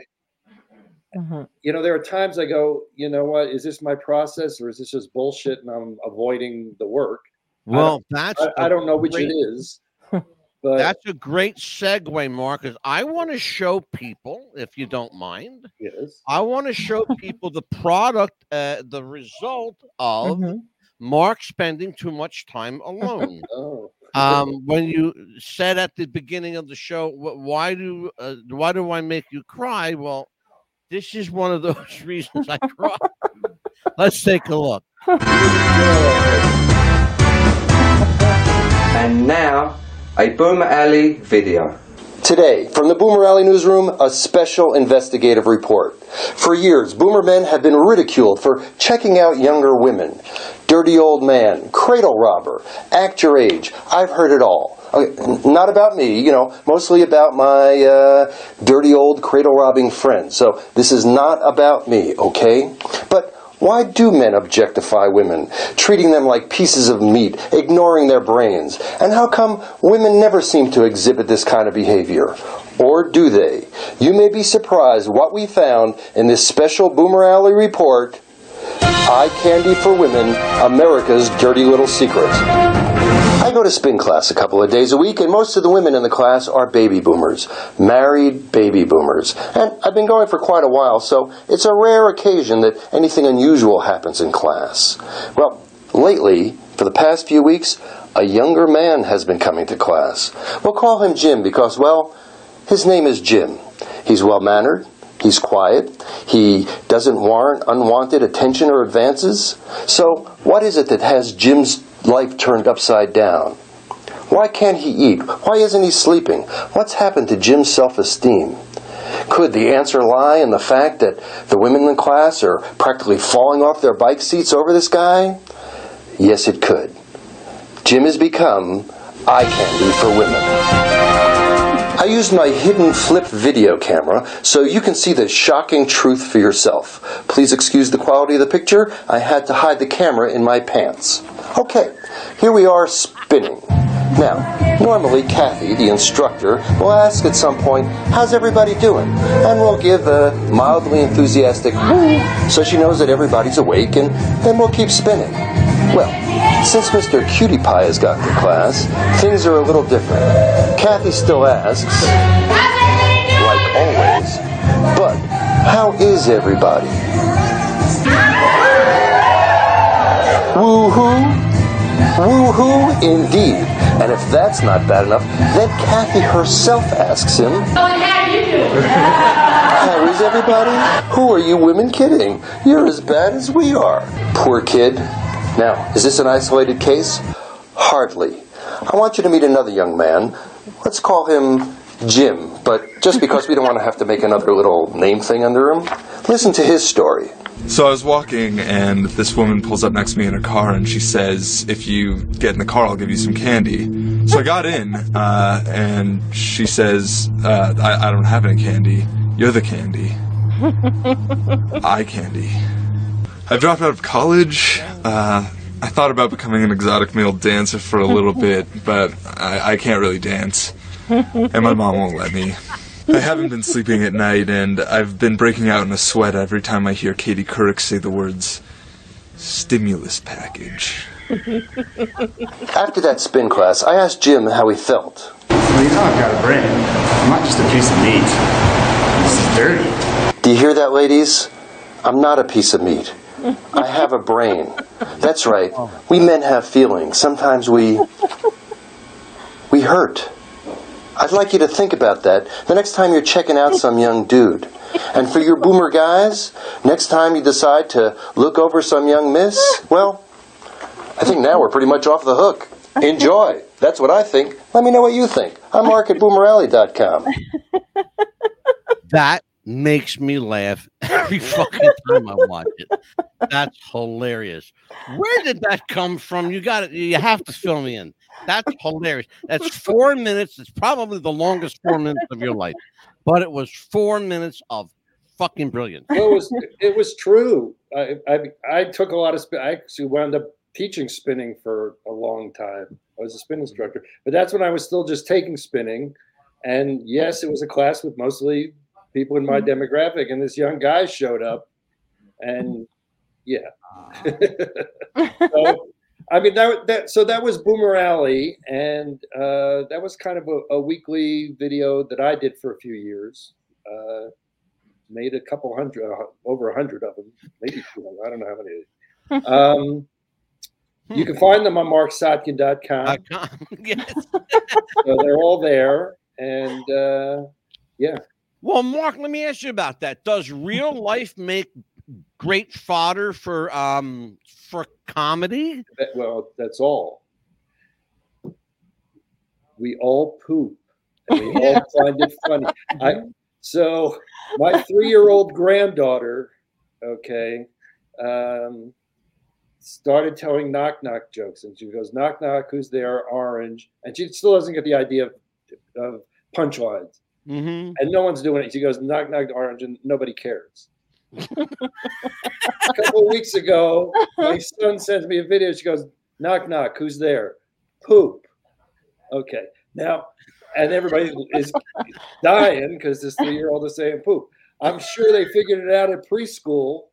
Mhm. you know, there are times I go, you know what, is this my process or is this just bullshit and I'm avoiding the work? Well, that's I, I a don't know which great- it is. <laughs> But That's a great segue, Marcus. I want to show people, if you don't mind, yes. I want to show people the product, uh, the result of Mhm. Mark spending too much time alone. <laughs> Oh. um, when you said at the beginning of the show, why do uh, why do I make you cry? Well, This is one of <laughs> those reasons I cry. Let's take a look. <laughs> And now, a Boomer Alley video. Today, from the Boomer Alley Newsroom, a special investigative report. For years, Boomer men have been ridiculed for checking out younger women. Dirty old man, cradle robber, act your age. I've heard it all. Okay, not about me, you know, mostly about my uh, dirty old cradle robbing friend. So this is not about me, okay? But why do men objectify women, treating them like pieces of meat, ignoring their brains? And how come women never seem to exhibit this kind of behavior? Or do they? You may be surprised what we found in this special Boomer Alley report Eye Candy for Women America's Dirty Little Secret. I go to spin class a couple of days a week, and most of the women in the class are baby boomers, married baby boomers. And I've been going for quite a while, so it's a rare occasion that anything unusual happens in class. Well, lately, for the past few weeks, a younger man has been coming to class. We'll call him Jim because, well, his name is Jim. He's well mannered. He's quiet. He doesn't warrant unwanted attention or advances. So, what is it that has Jim's life turned upside down? Why can't he eat? Why isn't he sleeping? What's happened to Jim's self esteem? Could the answer lie in the fact that the women in the class are practically falling off their bike seats over this guy? Yes, it could. Jim has become eye candy for women. I used my hidden flip video camera so you can see the shocking truth for yourself. Please excuse the quality of the picture. I had to hide the camera in my pants. Okay, here we are spinning. Now, normally Kathy, the instructor, will ask at some point, How's everybody doing? And we'll give a mildly enthusiastic woo so she knows that everybody's awake, and then we'll keep spinning. Well, since Mr. Cutie Pie has gotten to class, things are a little different. Kathy still asks, like always, but how is everybody? Woo-hoo? Woo-hoo indeed. And if that's not bad enough, then Kathy herself asks him, <laughs> How is everybody? Who are you women kidding? You're as bad as we are. Poor kid. Now, is this an isolated case? Hardly. I want you to meet another young man. Let's call him Jim, but just because we don't want to have to make another little name thing under him, listen to his story. So I was walking, and this woman pulls up next to me in her car, and she says, "If you get in the car, I'll give you some candy." So I got in, uh, and she says, uh, I, "I don't have any candy. You're the candy. <laughs> Eye candy." I dropped out of college. Uh, I thought about becoming an exotic male dancer for a little <laughs> bit, but I, I can't really dance, and my mom won't let me. I haven't been sleeping at night, and I've been breaking out in a sweat every time I hear Katie Couric say the words stimulus package. <laughs> After that spin class, I asked Jim how he felt. Well, you know I've got a brain. I'm not just a piece of meat. This is dirty. Do you hear that, ladies? I'm not a piece of meat. I have a brain. That's right. We men have feelings. Sometimes we. we hurt. I'd like you to think about that the next time you're checking out some young dude. And for your boomer guys, next time you decide to look over some young miss, well, I think now we're pretty much off the hook. Enjoy. That's what I think. Let me know what you think. I'm Mark at boomeralley.com. That makes me laugh <laughs> every fucking time I watch it. That's hilarious. Where did that come from? You got it. You have to fill me in. That's hilarious. That's four minutes. It's probably the longest four minutes of your life, but it was four minutes of fucking brilliance. Well, it was it was true. I, I I took a lot of spin. I actually wound up teaching spinning for a long time. I was a spin instructor, but that's when I was still just taking spinning. And yes, it was a class with mostly people in my demographic, and this young guy showed up, and yeah. <laughs> so, I mean that, that so that was Boomer Alley, and uh, that was kind of a, a weekly video that I did for a few years. Uh, made a couple hundred, over a hundred of them, maybe 200. I don't know how many. <laughs> Um, you can find them on marcsotkin.com. <laughs> yes. so they're all there, and uh, yeah, Well, Mark, let me ask you about that. Does real <laughs> life make great fodder for um for comedy? That- well, that's all. We all poop, and we all <laughs> find it funny. I so my three-year-old granddaughter, okay, um, started telling knock knock jokes, and she goes knock knock, who's there? Orange, and she still doesn't get the idea of, of punchlines, Mm-hmm. and no one's doing it. She goes knock knock orange, and nobody cares. a couple of weeks ago, my son sends me a video. She goes, knock, knock, who's there? Poop. Okay. Now, and everybody is dying because this three year old is saying poop. I'm sure they figured it out at preschool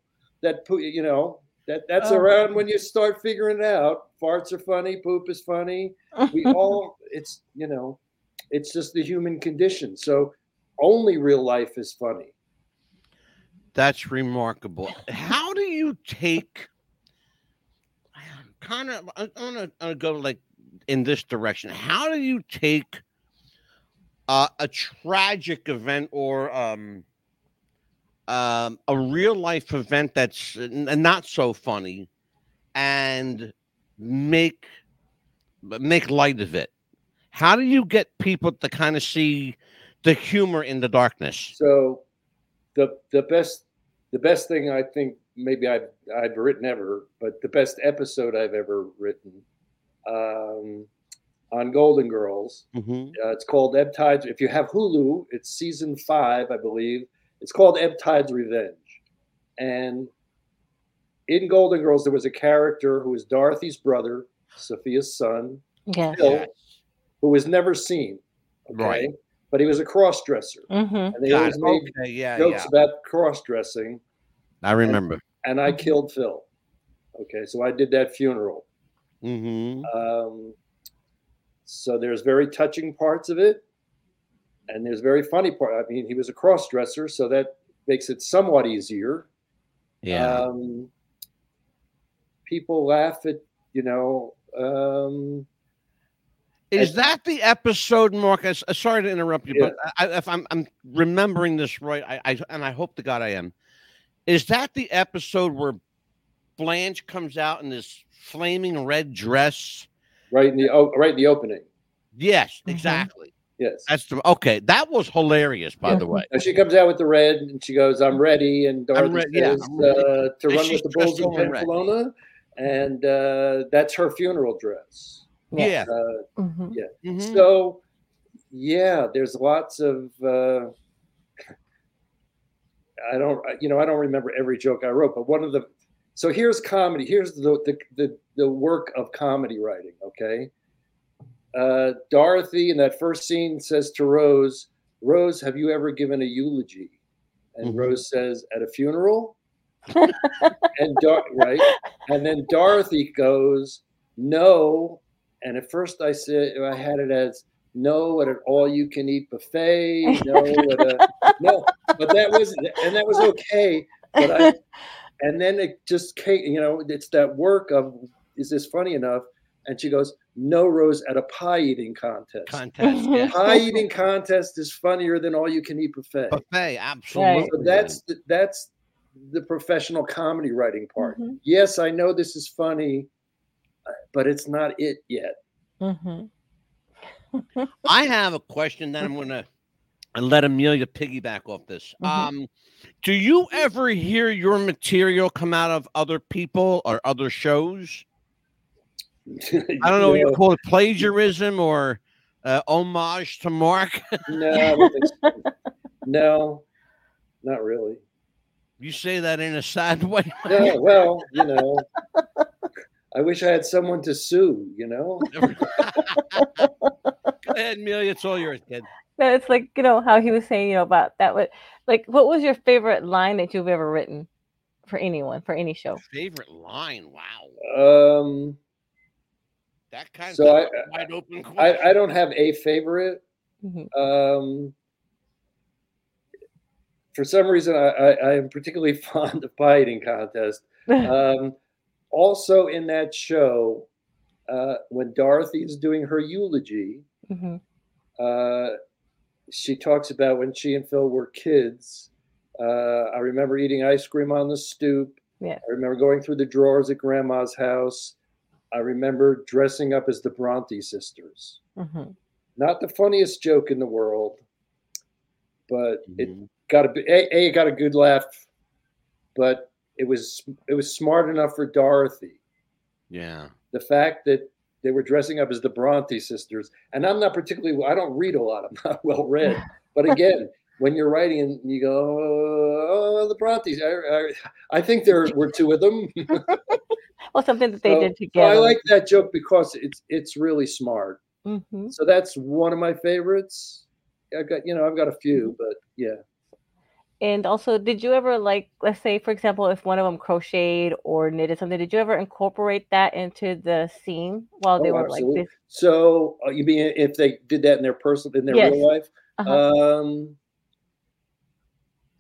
that, poop, you know, that that's Oh. around when you start figuring it out. Farts are funny, poop is funny. We all, it's, you know, it's just the human condition. So only real life is funny. That's remarkable. How do you take kind of I want to go like in this direction. How do you take uh, a tragic event or um um a real life event that's n- not so funny and make make light of it? How do you get people to kind of see the humor in the darkness? So the the best the best thing I think maybe I've I've written ever, but the best episode I've ever written um, on Golden Girls. Mm-hmm. Uh, it's called Ebb Tides. If you have Hulu, it's season five, I believe. It's called Ebb Tides Revenge, and in Golden Girls there was a character who was Dorothy's brother, Sophia's son, Yes. Phil, who was never seen. Okay, Right. but he was a cross dresser. Mm-hmm. And they Got always it. made Okay, yeah, jokes yeah. about cross dressing, I remember. and I killed Phil. Okay, so I did that funeral. Mm-hmm. Um, so there's very touching parts of it, and there's very funny part. I mean, he was a cross dresser, so that makes it somewhat easier. Yeah. Um, people laugh at, you know, um, Is that the episode, Marcus? Uh, sorry to interrupt you, Yeah. but I, if I'm I'm remembering this right, I, I and I hope to God I am. Is that the episode where Blanche comes out in this flaming red dress? right in the oh, right in the opening. Yes, Mhm. exactly. Yes. That's the okay. That was hilarious, by the way. And she comes out with the red, and she goes, "I'm ready." And Dorothy ready, yeah, says I'm uh, to And run with the bulls in all. Pamplona, and uh, that's her funeral dress. Yeah. Uh, Mm-hmm. yeah. Mhm. So, yeah, there's lots of. Uh, I don't, you know, I don't remember every joke I wrote, but one of the. So here's comedy. Here's the the the, the work of comedy writing. Okay. Uh, Dorothy in that first scene says to Rose, "Rose, have you ever given a eulogy?" And Mhm. Rose says, "At a funeral." <laughs> and Dor- right, and then Dorothy goes, "No." And at first I said I had it as no at an all-you-can-eat buffet. No, at a, no, but that was and that was okay. But I and then it just came. You know, it's that work of is this funny enough? And she goes, "No, Rose, at a pie eating contest. Contest. Yeah. Pie eating contest is funnier than all-you-can-eat buffet." Buffet, absolutely. So that's the, that's the professional comedy writing part. Mhm. Yes, I know this is funny, but it's not it yet. Mm-hmm. <laughs> I have a question that I'm gonna and let Amelia piggyback off this. Mhm. Um, do you ever hear your material come out of other people or other shows? I don't know what you <laughs> call it, plagiarism or uh, homage to Mark. No, <laughs> don't so. no, not really. you say that in a sad way. No, well, you know, I wish I had someone to sue. You know, <laughs> Go ahead, Amelia. It's all yours, kid. No, it's like you know how he was saying you know about that. What like what was your favorite line that you've ever written for anyone for any show? Favorite line? Wow, um, that kind of So I- wide open I, question. I don't have a favorite. Mhm. Um, for some reason, I, I, I am particularly <laughs> fond of pie eating contest. <laughs> Um, also, in that show, uh, when Dorothy is doing her eulogy, Mhm. uh, she talks about when she and Phil were kids. Uh, I remember eating ice cream on the stoop. Yeah. I remember going through the drawers at grandma's house. I remember dressing up as the Bronte sisters. hmm Not the funniest joke in the world, but it Mm-hmm. got a a, a it got a good laugh, but it was it was smart enough for Dorothy. Yeah. The fact that they were dressing up as the Bronte sisters, and I'm not particularly I don't read a lot. I'm not <laughs> well read, but again. <laughs> When you're writing and you go, oh, the Brontes, I, I, I think there were two of them. <laughs> Well, something that they So- did so together. I like that joke because it's it's really smart. hmm So that's one of my favorites. I've got you know I've got a few, but yeah. And also, did you ever like, let's say, for example, if one of them crocheted or knitted something, did you ever incorporate that into the scene while they Oh, were absolutely. like this? So uh, you mean if they did that in their personal in their Yes. real life? Uh-huh. Um,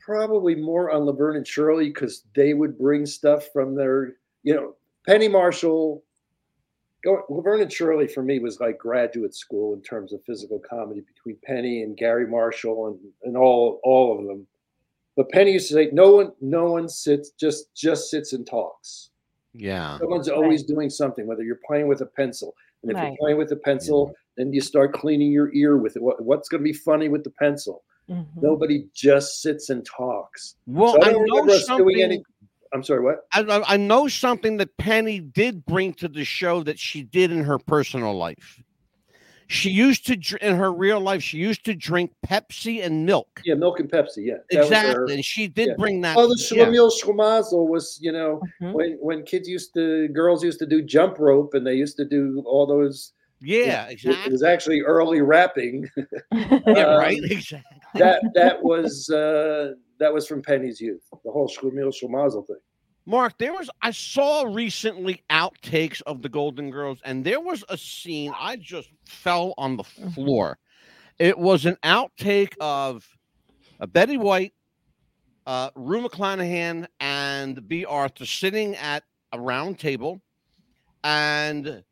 probably more on Laverne and Shirley because they would bring stuff from their you know Penny Marshall. Go, Laverne and Shirley for me was like graduate school in terms of physical comedy between Penny and Garry Marshall and, and all all of them. But Penny used to say, "No one, no one sits just just sits and talks." Yeah. Someone's always doing something, whether you're playing with a pencil. And if Right. you're playing with a pencil, then you start cleaning your ear with it. What, what's going to be funny with the pencil? Mhm. Nobody just sits and talks. Well, So I, don't know something. any. I'm sorry, what? I, I I know something that Penny did bring to the show that she did in her personal life. She used to, in her real life, she used to drink Pepsi and milk. Yeah, milk and Pepsi. Yeah, that was her- Exactly. And she did yeah. bring that. Oh, the yeah. Schlemiel Schlemazel was, you know, Mhm. when when kids used to, girls used to do jump rope, and they used to do all those. Yeah, it- exactly. It was actually early rapping. <laughs> Yeah, Um, right. <laughs> Exactly. that that was uh, that was from Penny's youth. The whole Schlemiel Schlemazel thing. Mark, there was I saw recently outtakes of the Golden Girls, and there was a scene I just fell on the floor. It was an outtake of uh, Betty White, uh, Rue McClanahan, and Bea Arthur sitting at a round table, and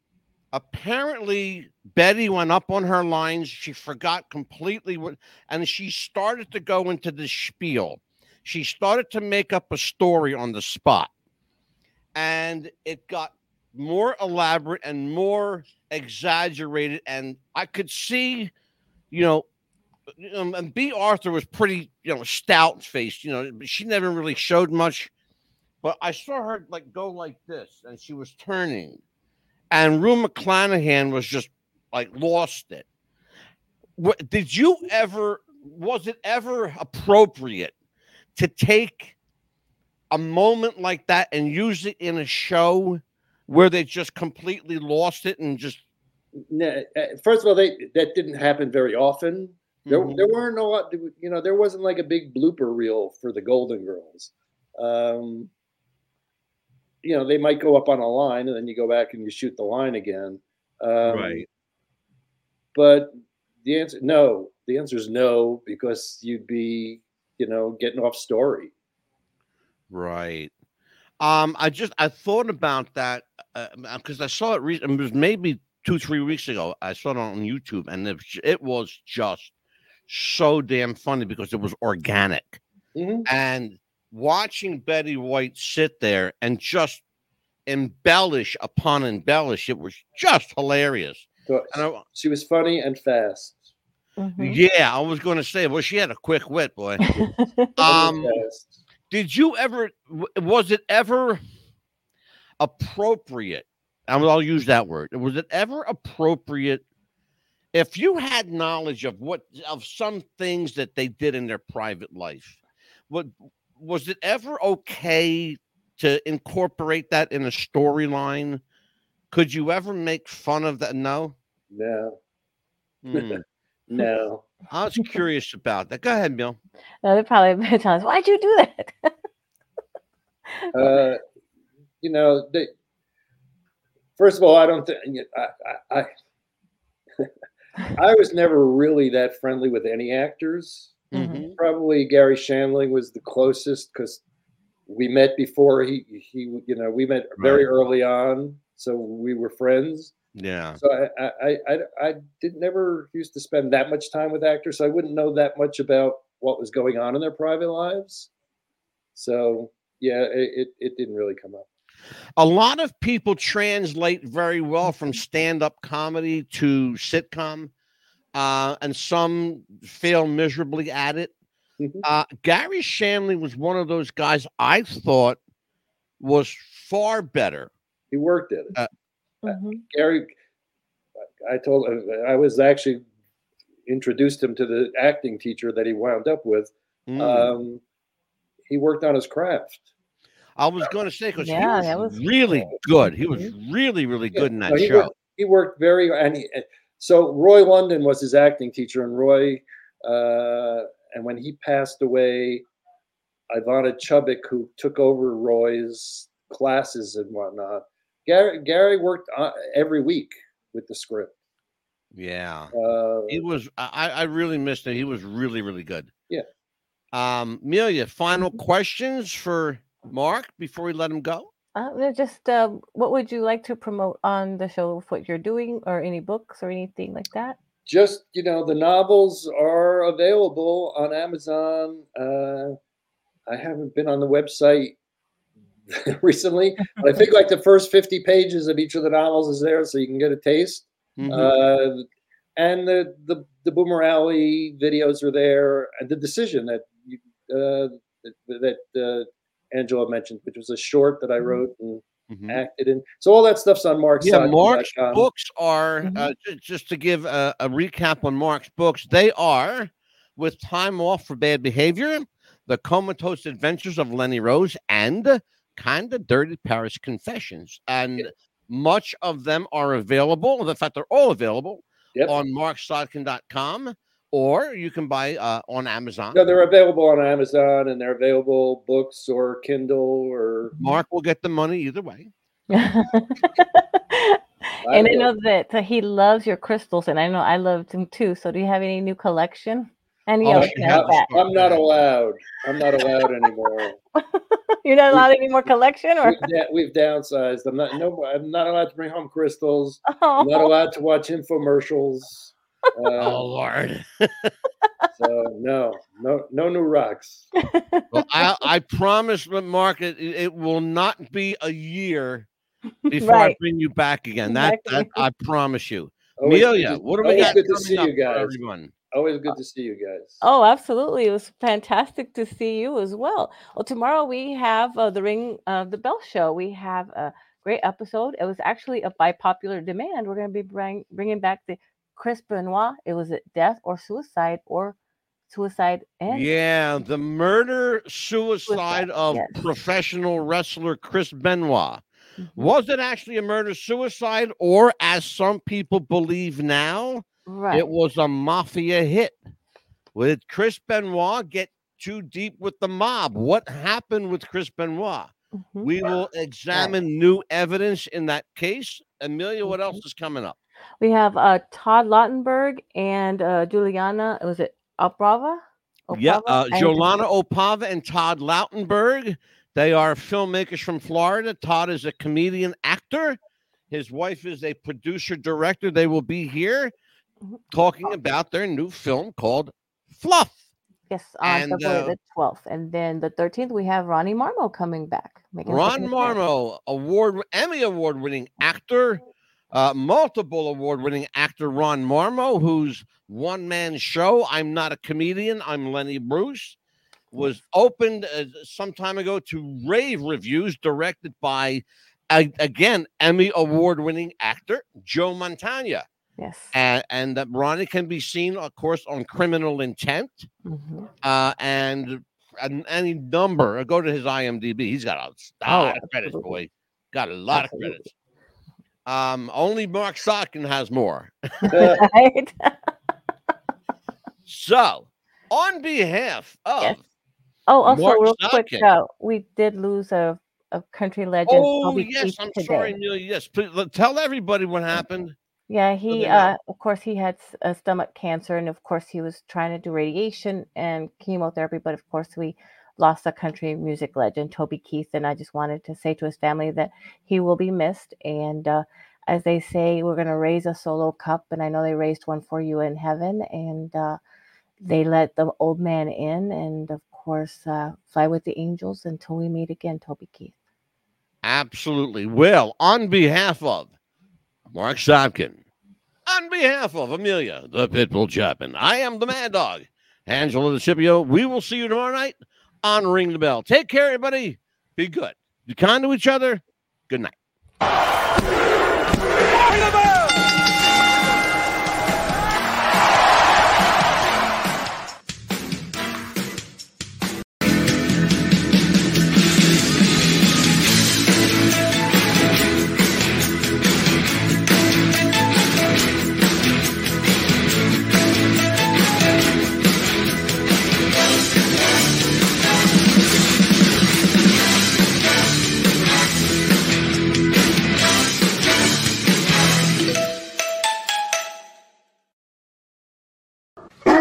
apparently Betty went up on her lines. She forgot completely what, and she started to go into the spiel. She started to make up a story on the spot, and it got more elaborate and more exaggerated. And I could see, you know, um, and Bea Arthur was pretty, you know, stout faced. You know, she never really showed much, but I saw her like go like this, and she was turning, and Rue McClanahan was just like lost it. What, did you ever? Was it ever appropriate to take a moment like that and use it in a show where they just completely lost it and just No, uh, first of all, they that didn't happen very often. There, Mhm. there weren't a lot. You know, there wasn't like a big blooper reel for the Golden Girls. Um, you know, they might go up on a line, and then you go back and you shoot the line again. Um, Right. But the answer, no. The answer is no, because you'd be, you know, getting off story. Right. Um, I just I thought about that because I saw it. Re- it was maybe two three weeks ago. I saw it on YouTube, and it, was- it was just so damn funny because it was organic. Mhm. And watching Betty White sit there and just embellish upon embellish, it was just hilarious. So And I, she was funny and fast. Mhm. yeah, I was going to say, well, she had a quick wit, boy. <laughs> Um, did you ever was it ever appropriate and i'll use that word was it ever appropriate if you had knowledge of what of some things that they did in their private life what was it ever okay to incorporate that in a storyline could you ever make fun of that no No, Hmm. No. <laughs> i was curious about that go ahead bill No, they probably <laughs> been times. Why'd you do that? <laughs> uh, you know, they, first of all, I don't think I, I, I, I was never really that friendly with any actors. Mhm. Probably Garry Shandling was the closest because we met before he, he, you know, we met very Right. early on. So we were friends. Yeah. So I I I, I, did never used to spend that much time with actors, so I wouldn't know that much about what was going on in their private lives. So yeah, it it, it didn't really come up. A lot of people translate very well from stand-up comedy to sitcom, uh, and some fail miserably at it. Mm-hmm. Uh, Garry Shandling was one of those guys I thought was far better. He worked at it. Uh, Mm-hmm. Gary, I told I was actually introduced him to the acting teacher that he wound up with. Mm. Um, he worked on his craft. I was going to say because Yeah, he that was, was- Mm-hmm. really good. He was really, really Yeah, good in that no, he show. Worked, he worked very and he, so Roy London was his acting teacher, and Roy, uh, and when he passed away, Ivana Chubbuck, who took over Roy's classes and whatnot, Gary Gary worked every week with the script. Yeah. Uh, He was. I, I really missed it. He was really, really good. Yeah. Um, Amelia, final questions for Mark before we let him go. Uh, just uh, what would you like to promote on the show? of What you're doing, or any books or anything like that? just you know the novels are available on amazon uh i haven't been on the website <laughs> recently but i think like the first 50 pages of each of the novels is there so you can get a taste Mhm. uh and the the, the boomer alley videos are there and the decision that you uh that, that uh angela mentioned which was a short that i wrote and Mhm. acted in so all that stuff's on mark's Yeah, Mark's books are Mm-hmm. uh, ju- just to give a, a recap on Mark's books. They are with time off for bad behavior, the comatose adventures of Lenny Rose, and kind of dirty Paris confessions. And much of them are available. In fact, they're all available Yep. on marcsotkin.com or you can buy uh, on Amazon. No, they're available on Amazon and they're available books or Kindle or. Mark will get the money either way. <laughs> and I know that he loves your crystals, and I know I loved him too. So, do you have any new collection? And Oh, yeah, I'm, not, I'm not allowed. I'm not allowed anymore. <laughs> You're not allowed any more collection, or We've, da- we've downsized. I'm not. No, I'm not allowed to bring home crystals. Oh. <laughs> I'm not allowed to watch infomercials. Uh, oh Lord! so no, no, no new rocks. <laughs> Well, I, I promise, but Mark, it, it will not be a year before I bring you back again. That, that I promise you. Amelia, what do we got good to see up you for guys. everyone? Always good to see you guys. Oh, absolutely. It was fantastic to see you as well. Well, tomorrow we have uh, the Ring of the Bell show. We have a great episode. It was actually a by popular demand. We're going to be bring, bringing back the Chris Benoit. It was it death or suicide or suicide and Yeah, the murder suicide of yes. professional wrestler Chris Benoit. Mm-hmm. Was it actually a murder suicide, or as some people believe now, Right. it was a mafia hit? Did Chris Benoit get too deep with the mob? What happened with Chris Benoit? Mhm. We will examine new evidence in that case. Amelia, what else is coming up? We have uh, Todd Lautenberg and uh, Juliana. Was it Oprava? Yeah, uh, And- Jolana Opava and Todd Lautenberg. They are filmmakers from Florida. Todd is a comedian actor. His wife is a producer director. They will be here Mm-hmm. Talking about their new film called Fluff. Yes, on And, February uh, the 12th. And then the 13th, we have Ronnie Marmo coming back. Ron. Marmo, award Emmy award winning actor, uh, multiple award winning actor Ron Marmo, whose one man show "I'm Not a Comedian, I'm Lenny Bruce" was opened uh, some time ago to rave reviews, directed by again Emmy award winning actor Joe Mantegna. Yes. And, and that Ronnie can be seen, of course, on Criminal Intent Mhm. uh, and, and any number. Go to his IMDb. He's got a lot of credits, boy. Got a lot of credits. Um, only Marc Sotkin has more. <laughs> right? So, on behalf of Yes. Oh, also, Mark real quick, Sotkin. uh, we did lose a, a country legend. Oh yes, I'm today. sorry, Amelia. Yes, please tell everybody what happened. Yeah, he, uh, of course, he had a stomach cancer, and of course, he was trying to do radiation and chemotherapy. But of course, we lost a country music legend, Toby Keith, and I just wanted to say to his family that he will be missed. And uh, as they say, we're going to raise a solo cup, and I know they raised one for you in heaven, and uh, they let the old man in, and of course, uh, fly with the angels until we meet again, Toby Keith. Absolutely. Well, on behalf of Marc Sotkin, on behalf of Amelia, the Pitbull Chapman, I am the Mad Dog, Angela DeCipio. We will see you tomorrow night on Ring the Bell. Take care, everybody. Be good. Be kind to each other. Good night.